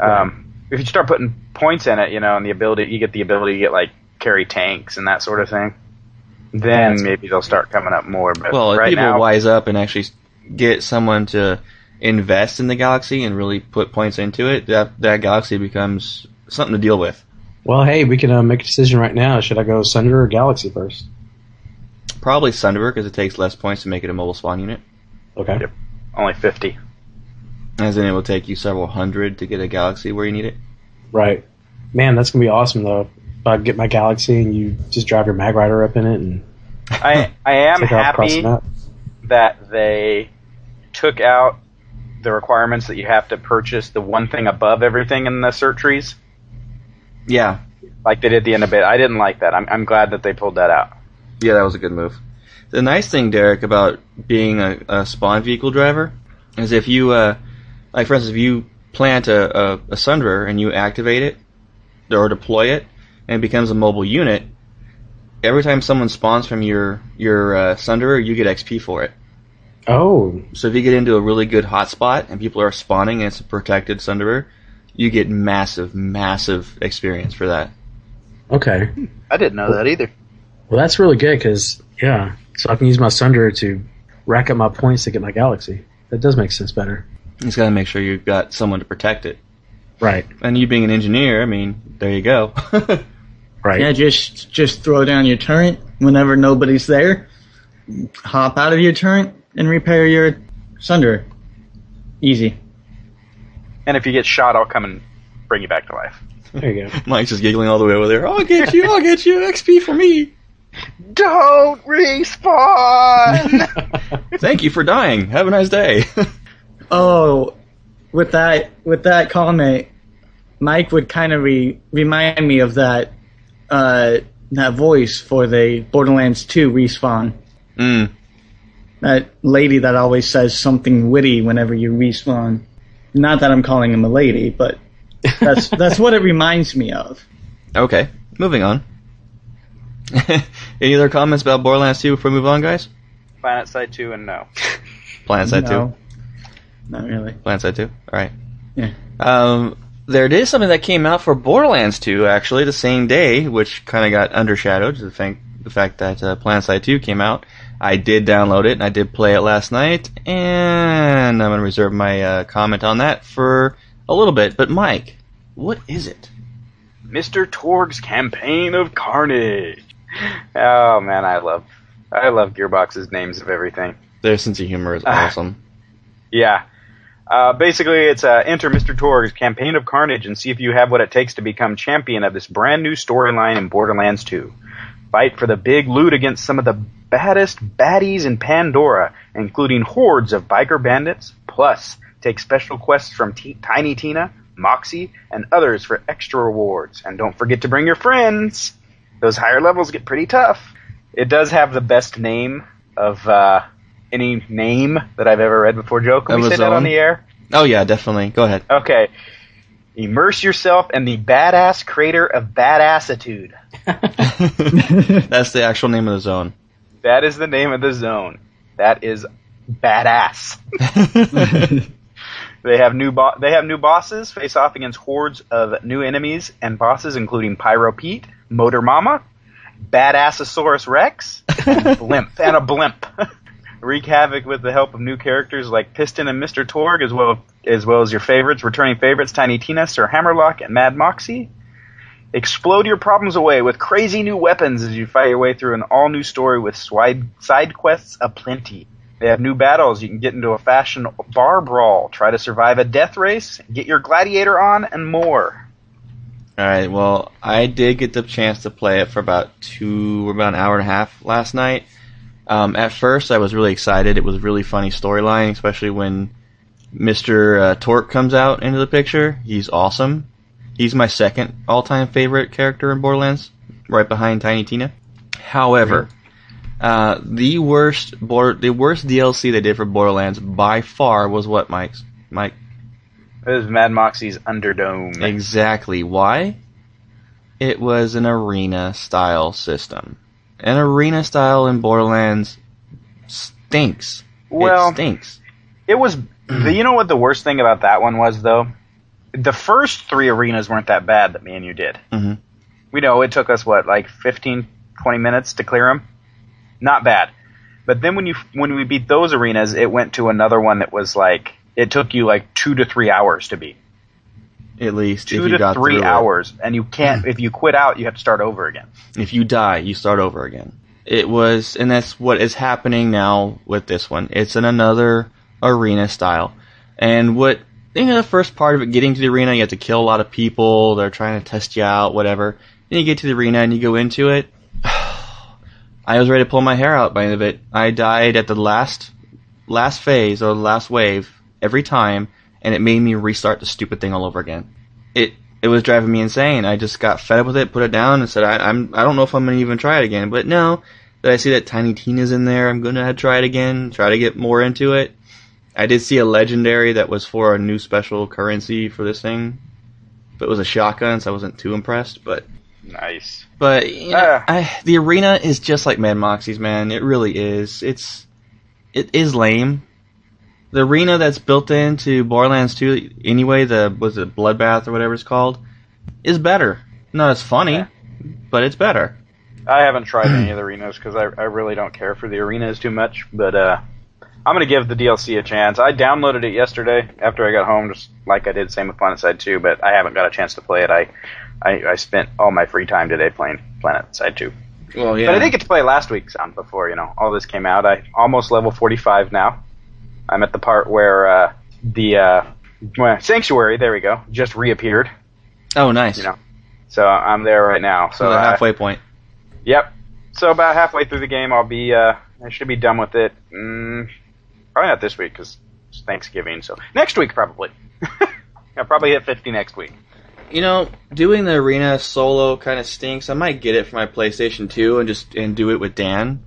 Um, if you start putting points in it, you know, and the ability, you get the ability to get like carry tanks and that sort of thing. Then That's- maybe they'll start coming up more. But Well, if people now, wise up and actually get someone to invest in the galaxy and really put points into it, that that galaxy becomes something to deal with. Well, hey, we can uh, make a decision right now. Should I go Sunder or Galaxy first? Probably Sunderbird because it takes less points to make it a mobile spawn unit, Okay. Yep. only fifty. As in it will take you several hundred to get a galaxy where you need it. Right. Man, that's gonna be awesome though. If I get my Galaxy and you just drive your Mag Rider up in it and I I am take it off across the happy that they took out the requirements that you have to purchase the one thing above everything in the cert trees, Yeah, like they did at the end of it. I didn't like that. I'm I'm glad that they pulled that out. yeah, that was a good move. The nice thing, Derek, about being a, a spawn vehicle driver is if you, uh, like for instance, if you plant a, a, a Sunderer and you activate it or deploy it and it becomes a mobile unit, every time someone spawns from your your uh, Sunderer, you get XP for it. Oh, So if you get into a really good hotspot and people are spawning and it's a protected Sunderer, you get massive, massive experience for that. okay. I didn't know that either. Well, that's really good because yeah, so I can use my Sunderer to rack up my points to get my Galaxy. That does make sense better. You just got to make sure you've got someone to protect it. Right. And you being an engineer, I mean, there you go. Right. Yeah, just just throw down your turret whenever nobody's there. Hop out of your turret and repair your Sunder. Easy. And if you get shot, I'll come and bring you back to life. There you go. Mike's just giggling all the way over there. I'll get you, I'll get you, XP for me. Don't respawn. Thank you for dying. Have a nice day. Oh, with that with that comment, Mike would kind of re- remind me of that uh, that voice for the Borderlands 2 respawn. mm. That lady that always says something witty whenever you respawn. Not that I'm calling him a lady, but that's that's what it reminds me of. Okay, moving on. Any other comments about Borderlands 2 before we move on, guys? PlanetSide 2 and no. PlanetSide 2. No, not really. PlanetSide 2. Alright. Yeah. Um, there is something that came out for Borderlands 2 actually the same day, which kind of got undershadowed. The fact, the fact that uh, PlanetSide 2 came out. I did download it and I did play it last night, and I'm going to reserve my uh, comment on that for a little bit. But Mike, what is it? Mr. Torgue's Campaign of Carnage. Oh man, I love I love Gearbox's names of everything. Their sense of humor is Ah. awesome. Yeah. Uh, basically, it's uh, enter Mr. Torgue's Campaign of Carnage and see if you have what it takes to become champion of this brand new storyline in Borderlands 2. Fight for the big loot against some of the baddest baddies in Pandora, including hordes of biker bandits. Plus, take special quests from T- Tiny Tina, Moxxi, and others for extra rewards. And don't forget to bring your friends. Those higher levels get pretty tough. It does have the best name of uh, any name that I've ever read before. Joe, can we say that on the air? Oh yeah, definitely. Go ahead. Okay. Immerse yourself in the badass crater of badassitude. That's the actual name of the zone. That is the name of the zone. That is badass. They have new bo- they have new bosses face off against hordes of new enemies and bosses including Pyro Pete, Motor Mama, Badassasaurus Rex, and Blimp and a Blimp. Wreak havoc with the help of new characters like Piston and Mr. Torgue, as well as well as your favorites, returning favorites Tiny Tina, Sir Hammerlock, and Mad Moxxi. Explode your problems away with crazy new weapons as you fight your way through an all new story with side, side quests aplenty. They have new battles. You can get into a fashion bar brawl, try to survive a death race, get your gladiator on, and more. All right. Well, I did get the chance to play it for about two, about an hour and a half last night. Um, at first, I was really excited. It was a really funny storyline, especially when Mr. Uh, Torgue comes out into the picture. He's awesome. He's my second all-time favorite character in Borderlands, right behind Tiny Tina. However, uh, the worst border, the worst DLC they did for Borderlands by far was what, Mike's Mike? It was Mad Moxxi's Underdome. Exactly. Why? It was an arena style system. An arena style in Borderlands stinks. Well- it stinks. It was. you know what the worst thing about that one was, though? The first three arenas weren't that bad that me and you did. Mhm. We know it took us, what, like 15, 20 minutes to clear them? Not bad. But then when you when we beat those arenas, it went to another one that was like it took you like two to three hours to beat. At least Two if you to got three through it. hours, and you can't. if you quit out, you have to start over again. If you die, you start over again. It was, and that's what is happening now with this one. It's in another arena style. And what, you know, the first part of it, getting to the arena, you have to kill a lot of people, they're trying to test you out, whatever. Then you get to the arena and you go into it. I was ready to pull my hair out by the end of it. I died at the last, last phase, or the last wave, every time, and it made me restart the stupid thing all over again. It, it was driving me insane. I just got fed up with it, put it down, and said, I, I'm, I don't know if I'm gonna even try it again. But no, that I see that Tiny Tina's in there, I'm gonna try it again, try to get more into it. I did see a legendary that was for a new special currency for this thing, but it was a shotgun, so I wasn't too impressed. But, Nice. but you know, Ah. I, the arena is just like Mad Moxxi's, man. It really is. It's, it is lame. The arena that's built into Borderlands 2, anyway, the was it Bloodbath or whatever it's called, is better. Not as funny, Yeah. but it's better. I haven't tried any of the arenas because I, I really don't care for the arenas too much. But uh, I'm gonna give the DLC a chance. I downloaded it yesterday after I got home, just like I did same with PlanetSide 2. But I haven't got a chance to play it. I I, I spent all my free time today playing PlanetSide 2. Well, yeah. But I did get to play last week's on before you know all this came out. I almost level 45 now. I'm at the part where uh, the uh, well, sanctuary. There we go. Just reappeared. oh, nice. You know. So I'm there right now. so So the uh, halfway point. Yep. So about halfway through the game, I'll be. Uh, I should be done with it. Mm, probably not this week because it's Thanksgiving. So next week probably. I'll probably hit 50 next week. You know, doing the arena solo kind of stinks. I might get it for my PlayStation 2 and just and do it with Dan.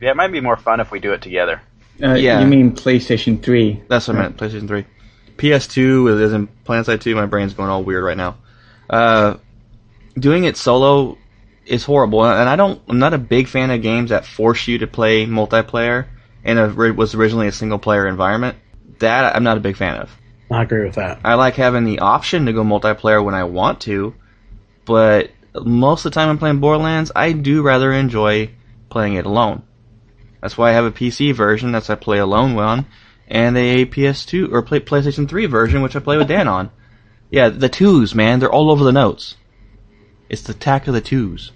Yeah, it might be more fun if we do it together. Uh, Yeah. You mean PlayStation 3? That's what I meant. PlayStation 3. PS2 is in PlanetSide 2. My brain's going all weird right now. Uh, doing it solo is horrible, and I don't. I'm not a big fan of games that force you to play multiplayer and it was originally a single player environment. That I'm not a big fan of. I agree with that. I like having the option to go multiplayer when I want to, but most of the time I'm playing Borderlands, I do rather enjoy playing it alone. That's why I have a PC version that's I play alone on, and a PS2 or play, PlayStation 3 version which I play with Dan on. Yeah, the twos, man, they're all over the notes. It's the tack of the twos.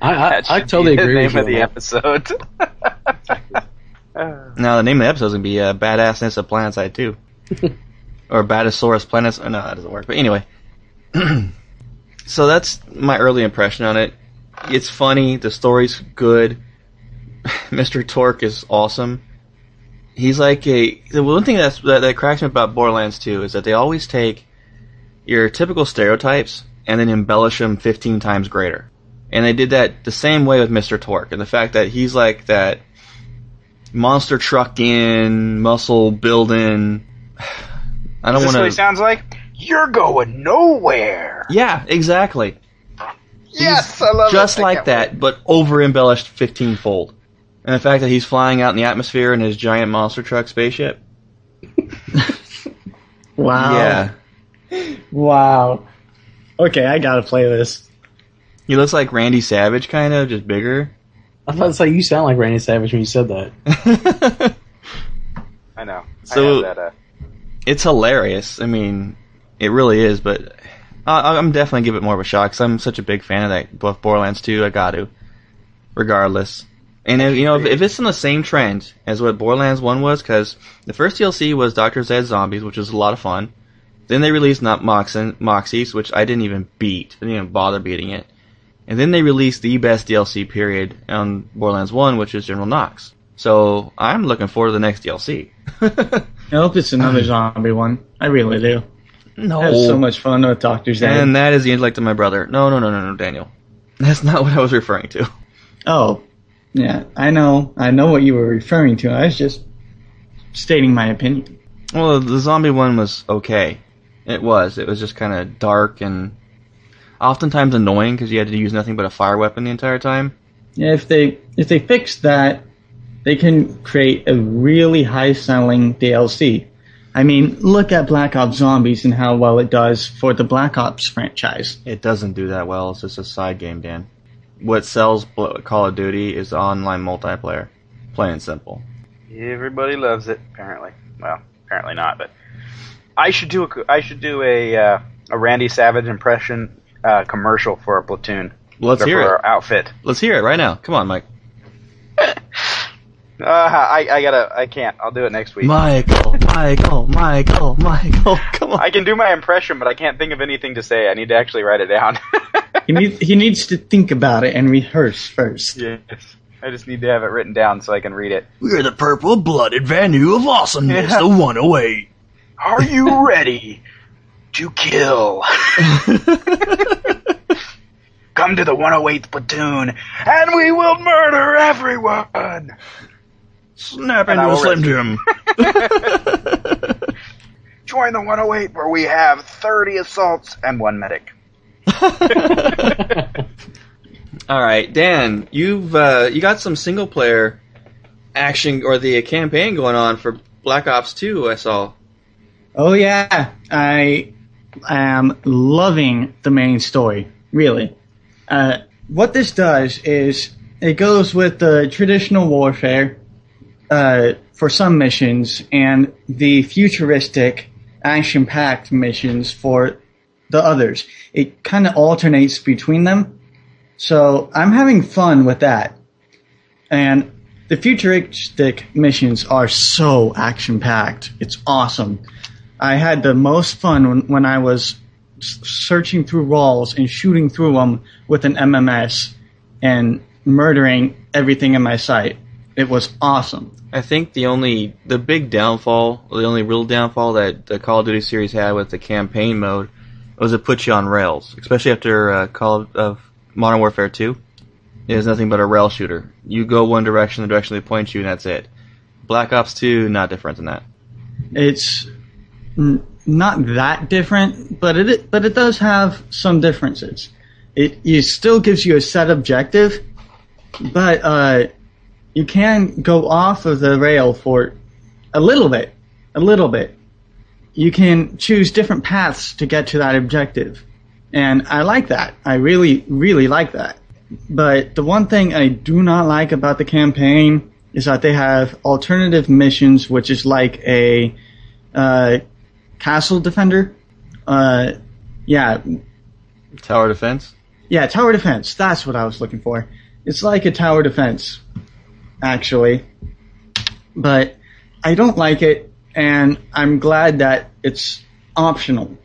I I, That I totally be the agree name with you. of the on that. episode. Now the name of the episode is gonna be uh, "Badassness of Planetside 2. or Badasaurus Planets. Oh, no, that doesn't work. But anyway, so that's my early impression on it. It's funny. The story's good. Mr. Torgue is awesome. He's like a the one thing that's, that that cracks me about Borderlands 2 is that they always take your typical stereotypes and then embellish them 15 times greater. And they did that the same way with Mr. Torgue, and the fact that he's like that monster truck in muscle building. I don't want what he to. sounds like? You're going nowhere. Yeah, exactly. Yes, I love it. Just I like that, but over embellished fifteen fold. And the fact that he's flying out in the atmosphere in his giant monster truck spaceship. Wow. Yeah. Wow. Okay, I gotta play this. He looks like Randy Savage, kind of, just bigger. I thought it's like you sound like Randy Savage when you said that. I know. So- I that, uh, it's hilarious. I mean, it really is, but I, I'm definitely give it more of a shot because I'm such a big fan of that both Borderlands 2. I got to, regardless. And if, you know, if, if it's in the same trend as what Borderlands 1 was, because the first DLC was Doctor Zed Zombies, which was a lot of fun. Then they released not Moxen, Moxxi's, which I didn't even beat. I didn't even bother beating it. And then they released the best DLC period on Borderlands 1, which is General Knox. So I'm looking forward to the next DLC. I hope it's another zombie one. I really do. no. I had so much fun with Doctor Zed. And that is the intellect of my brother. No, no, no, no, no, Daniel. That's not what I was referring to. oh, yeah, I know. I know what you were referring to. I was just stating my opinion. Well, the zombie one was okay. It was. It was just kind of dark and oftentimes annoying because you had to use nothing but a fire weapon the entire time. Yeah, if they if they fix that, they can create a really high selling DLC. I mean, look at Black Ops Zombies and how well it does for the Black Ops franchise. It doesn't do that well. It's just a side game, Dan. What sells Call of Duty is online multiplayer. Plain and simple. Everybody loves it, apparently. Well, apparently not, but I should do a I should do a uh, a Randy Savage impression uh, commercial for a platoon. Let's hear for it. our outfit. Let's hear it right now. Come on, Mike. Uh, I I gotta I can't. I'll do it next week. Michael, Michael, Michael, Michael. Come on. I can do my impression, but I can't think of anything to say. I need to actually write it down. He needs he needs to think about it and rehearse first. yes. I just need to have it written down so I can read it. We're the purple-blooded Vanu of awesomeness, Yeah. the 108. Are you ready to kill? Come to the 108th platoon, and we will murder everyone. Snap And into a Slim. Jim. Join the 108 where we have 30 assaults and one medic. All right, Dan, you've uh, you got some single player action or the campaign going on for Black Ops 2. I saw. Oh yeah, I am loving the main story. Really, uh, what this does is it goes with the traditional warfare uh, for some missions and the futuristic action-packed missions for the others. It kind of alternates between them, so I'm having fun with that. And the futuristic missions are so action-packed. It's awesome. I had the most fun when, when I was searching through walls and shooting through them with an MMS and murdering everything in my sight. It was awesome. I think the only the big downfall, the only real downfall that the Call of Duty series had with the campaign mode was it put you on rails, especially after uh, Call of Modern Warfare 2. It is nothing but a rail shooter. You go one direction, the direction they point you, and that's it. Black Ops 2, not different than that. It's n- not that different, but it but it does have some differences. It, it still gives you a set objective, but uh, you can go off of the rail for a little bit, a little bit. You can choose different paths to get to that objective, and I like that. I really, really like that. But the one thing I do not like about the campaign is that they have alternative missions, which is like a uh, castle defender. Uh, yeah, Tower defense. yeah, tower defense. That's what I was looking for. It's like a tower defense, actually. But I don't like it, and I'm glad that it's optional.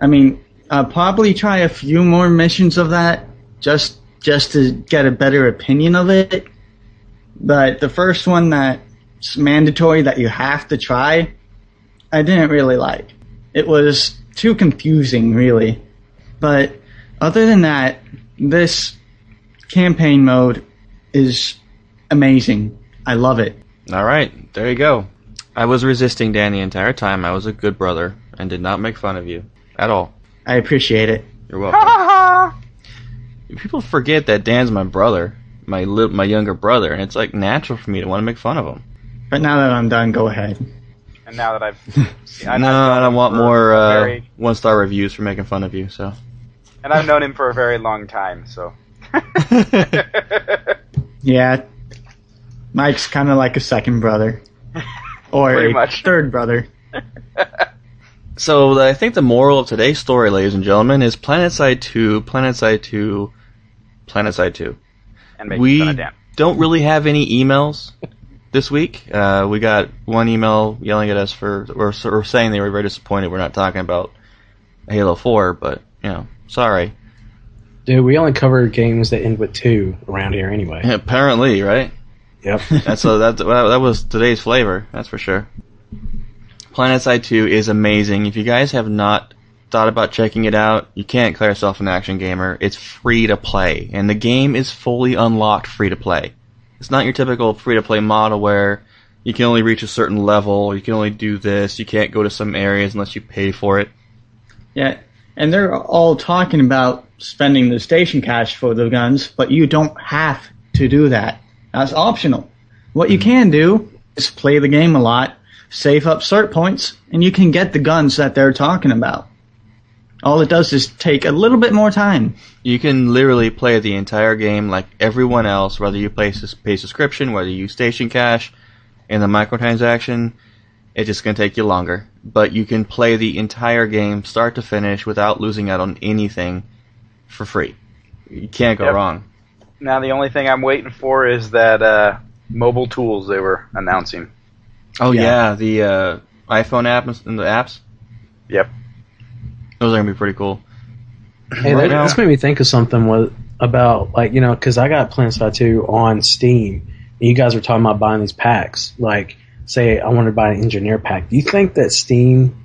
I mean, I'll probably try a few more missions of that just just to get a better opinion of it. But the first one that's mandatory that you have to try, I didn't really like. It was too confusing, really. But other than that, this campaign mode is amazing. I love it. All right, there you go. I was resisting Dan the entire time. I was a good brother and did not make fun of you at all. I appreciate it. You're welcome. People forget that Dan's my brother, my li- my younger brother, and it's like natural for me to want to make fun of him. But now that I'm done, go ahead. And now that I've, no, I've known I don't want more a uh, very- one star reviews for making fun of you. So. and I've known him for a very long time. So. Yeah, Mike's kind of like a second brother, or Pretty a much. third brother. So I think the moral of today's story, ladies and gentlemen, is PlanetSide 2, PlanetSide 2, PlanetSide 2. and making we fun of Dan. don't really have any emails this week. Uh, we got one email yelling at us for, or, or saying they were very disappointed we're not talking about Halo 4, but, you know, sorry. Dude, we only cover games that end with two around here anyway. Apparently, right? Yep. That's so that well, that was today's flavor. That's for sure. PlanetSide 2 is amazing. If you guys have not thought about checking it out, you can't call yourself an action gamer. It's free to play, and the game is fully unlocked free to play. It's not your typical free to play model where you can only reach a certain level, you can only do this, you can't go to some areas unless you pay for it. Yeah, and they're all talking about spending the station cash for the guns, but you don't have to do that. That's optional. What you can do is play the game a lot, save up cert points, and you can get the guns that they're talking about. All it does is take a little bit more time. You can literally play the entire game like everyone else, whether you pay, sus- pay subscription, whether you use station cash, in the microtransaction. It's just going to take you longer. But you can play the entire game, start to finish, without losing out on anything for free. You can't go Yep. wrong. Now the only thing I'm waiting for is that uh, mobile tools they were announcing. Oh, yeah, Yeah. the uh, iPhone app and the apps. Yep. Those are going to be pretty cool. Hey, Right that, now- this made me think of something with, about like you know because I got PlanetSide 2 on Steam. And you guys were talking about buying these packs. Like, say I wanted to buy an engineer pack. Do you think that Steam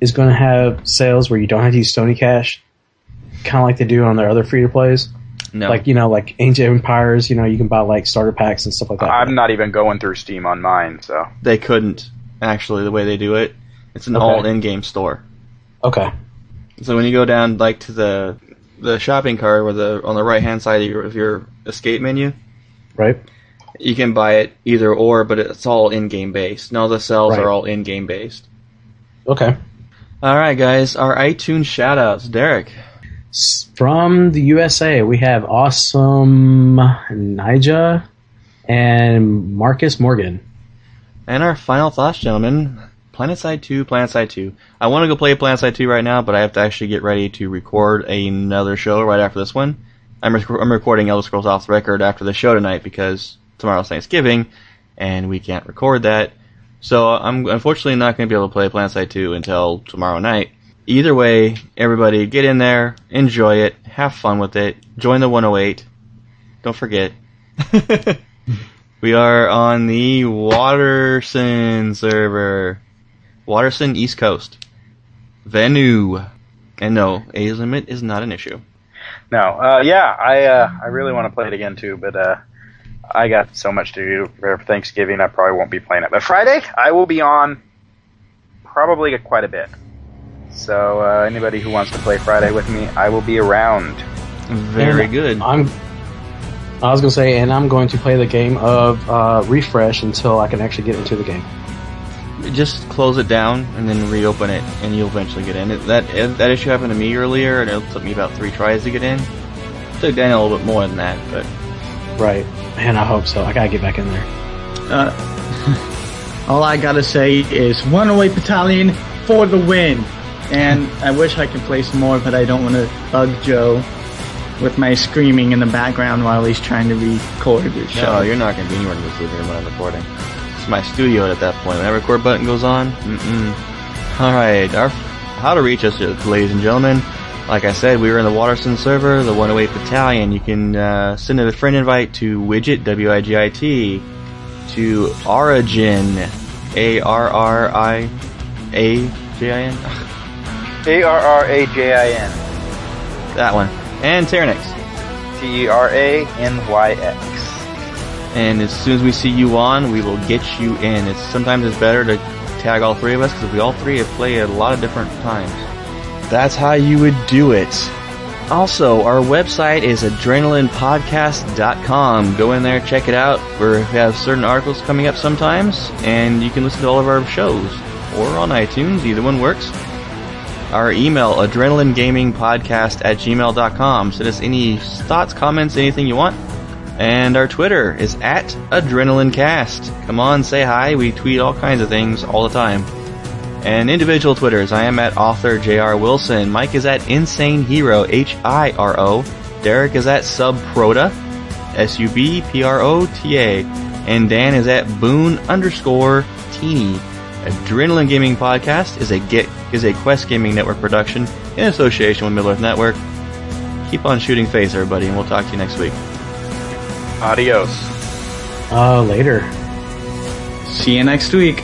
is going to have sales where you don't have to use Sony Cash, kind of like they do on their other free to plays? No. Like you know, like Ancient Empires. You know, you can buy like starter packs and stuff like that. I'm not even going through Steam on mine, so they couldn't, actually, the way they do it. It's an Okay. all in-game store. Okay. So when you go down like to the the shopping cart or the on the right hand side of your, of your escape menu, Right. you can buy it either or, but it's all in game based. No, the cells Right. are all in game based. Okay. All right, guys, our iTunes shoutouts, Derek. From the USA, we have awesome Nija and Marcus Morgan. And our final thoughts, gentlemen. PlanetSide 2, PlanetSide 2. I want to go play PlanetSide 2 right now, but I have to actually get ready to record another show right after this one. I'm, rec- I'm recording Elder Scrolls Off the Record after the show tonight because tomorrow's Thanksgiving, and we can't record that. So I'm unfortunately not going to be able to play PlanetSide 2 until tomorrow night. Either way, everybody get in there, enjoy it, have fun with it, join the 108. Don't forget. we are on the Waterson server. Waterson East Coast. Vanu. And no, age limit is not an issue. no. Uh, yeah, I uh, I really want to play it again too, but uh, I got so much to do for Thanksgiving. I probably won't be playing it. But Friday, I will be on probably quite a bit. So uh, anybody who wants to play Friday with me, I will be around. Very And good. I'm. I was gonna say, and I'm going to play the game of uh, refresh until I can actually get into the game. Just close it down and then reopen it, and you'll eventually get in. It, that that issue happened to me earlier, and it took me about three tries to get in. took Daniel a little bit more than that, but Right. Man, I hope so. I gotta get back in there. Uh, all I gotta say is one away battalion for the win. And I wish I could play some more, but I don't want to bug Joe with my screaming in the background while he's trying to record his show. no, you're not going to be anywhere in this when I'm recording. It's my studio at that point. When that record button goes on, mm-mm. All right, our how to reach us, ladies and gentlemen. Like I said, we were in the Waterson server, the 108 Battalion. You can uh, send a friend invite to Widget, W-I-G-I-T, to Origin, A-R-R-I-A-J-I-N. A R R A J I N. that one. And Teranyx. T E R A N Y X. And as soon as we see you on, we will get you in. It's sometimes it's better to tag all three of us because we all three have played at a lot of different times. That's how you would do it. Also, our website is adrenalinepodcast.com. Go in there, check it out. We have certain articles coming up sometimes, and you can listen to all of our shows. Or on iTunes, either one works. Our email, adrenalinegamingpodcast at gmail.com. Send us any thoughts, comments, anything you want. And our Twitter is at AdrenalineCast. Come on, say hi. We tweet all kinds of things all the time. And individual Twitters, I am at author J.R. Wilson. Mike is at Insane Hero, H-I-R-O. Derek is at Subprota, S-U-B-P-R-O-T-A. And Dan is at Boone underscore Teeny. Adrenaline Gaming Podcast is a get is a Quest Gaming Network production in association with Middle Earth Network. Keep on shooting face, everybody, and we'll talk to you next week. Adios. Uh, later. See you next week.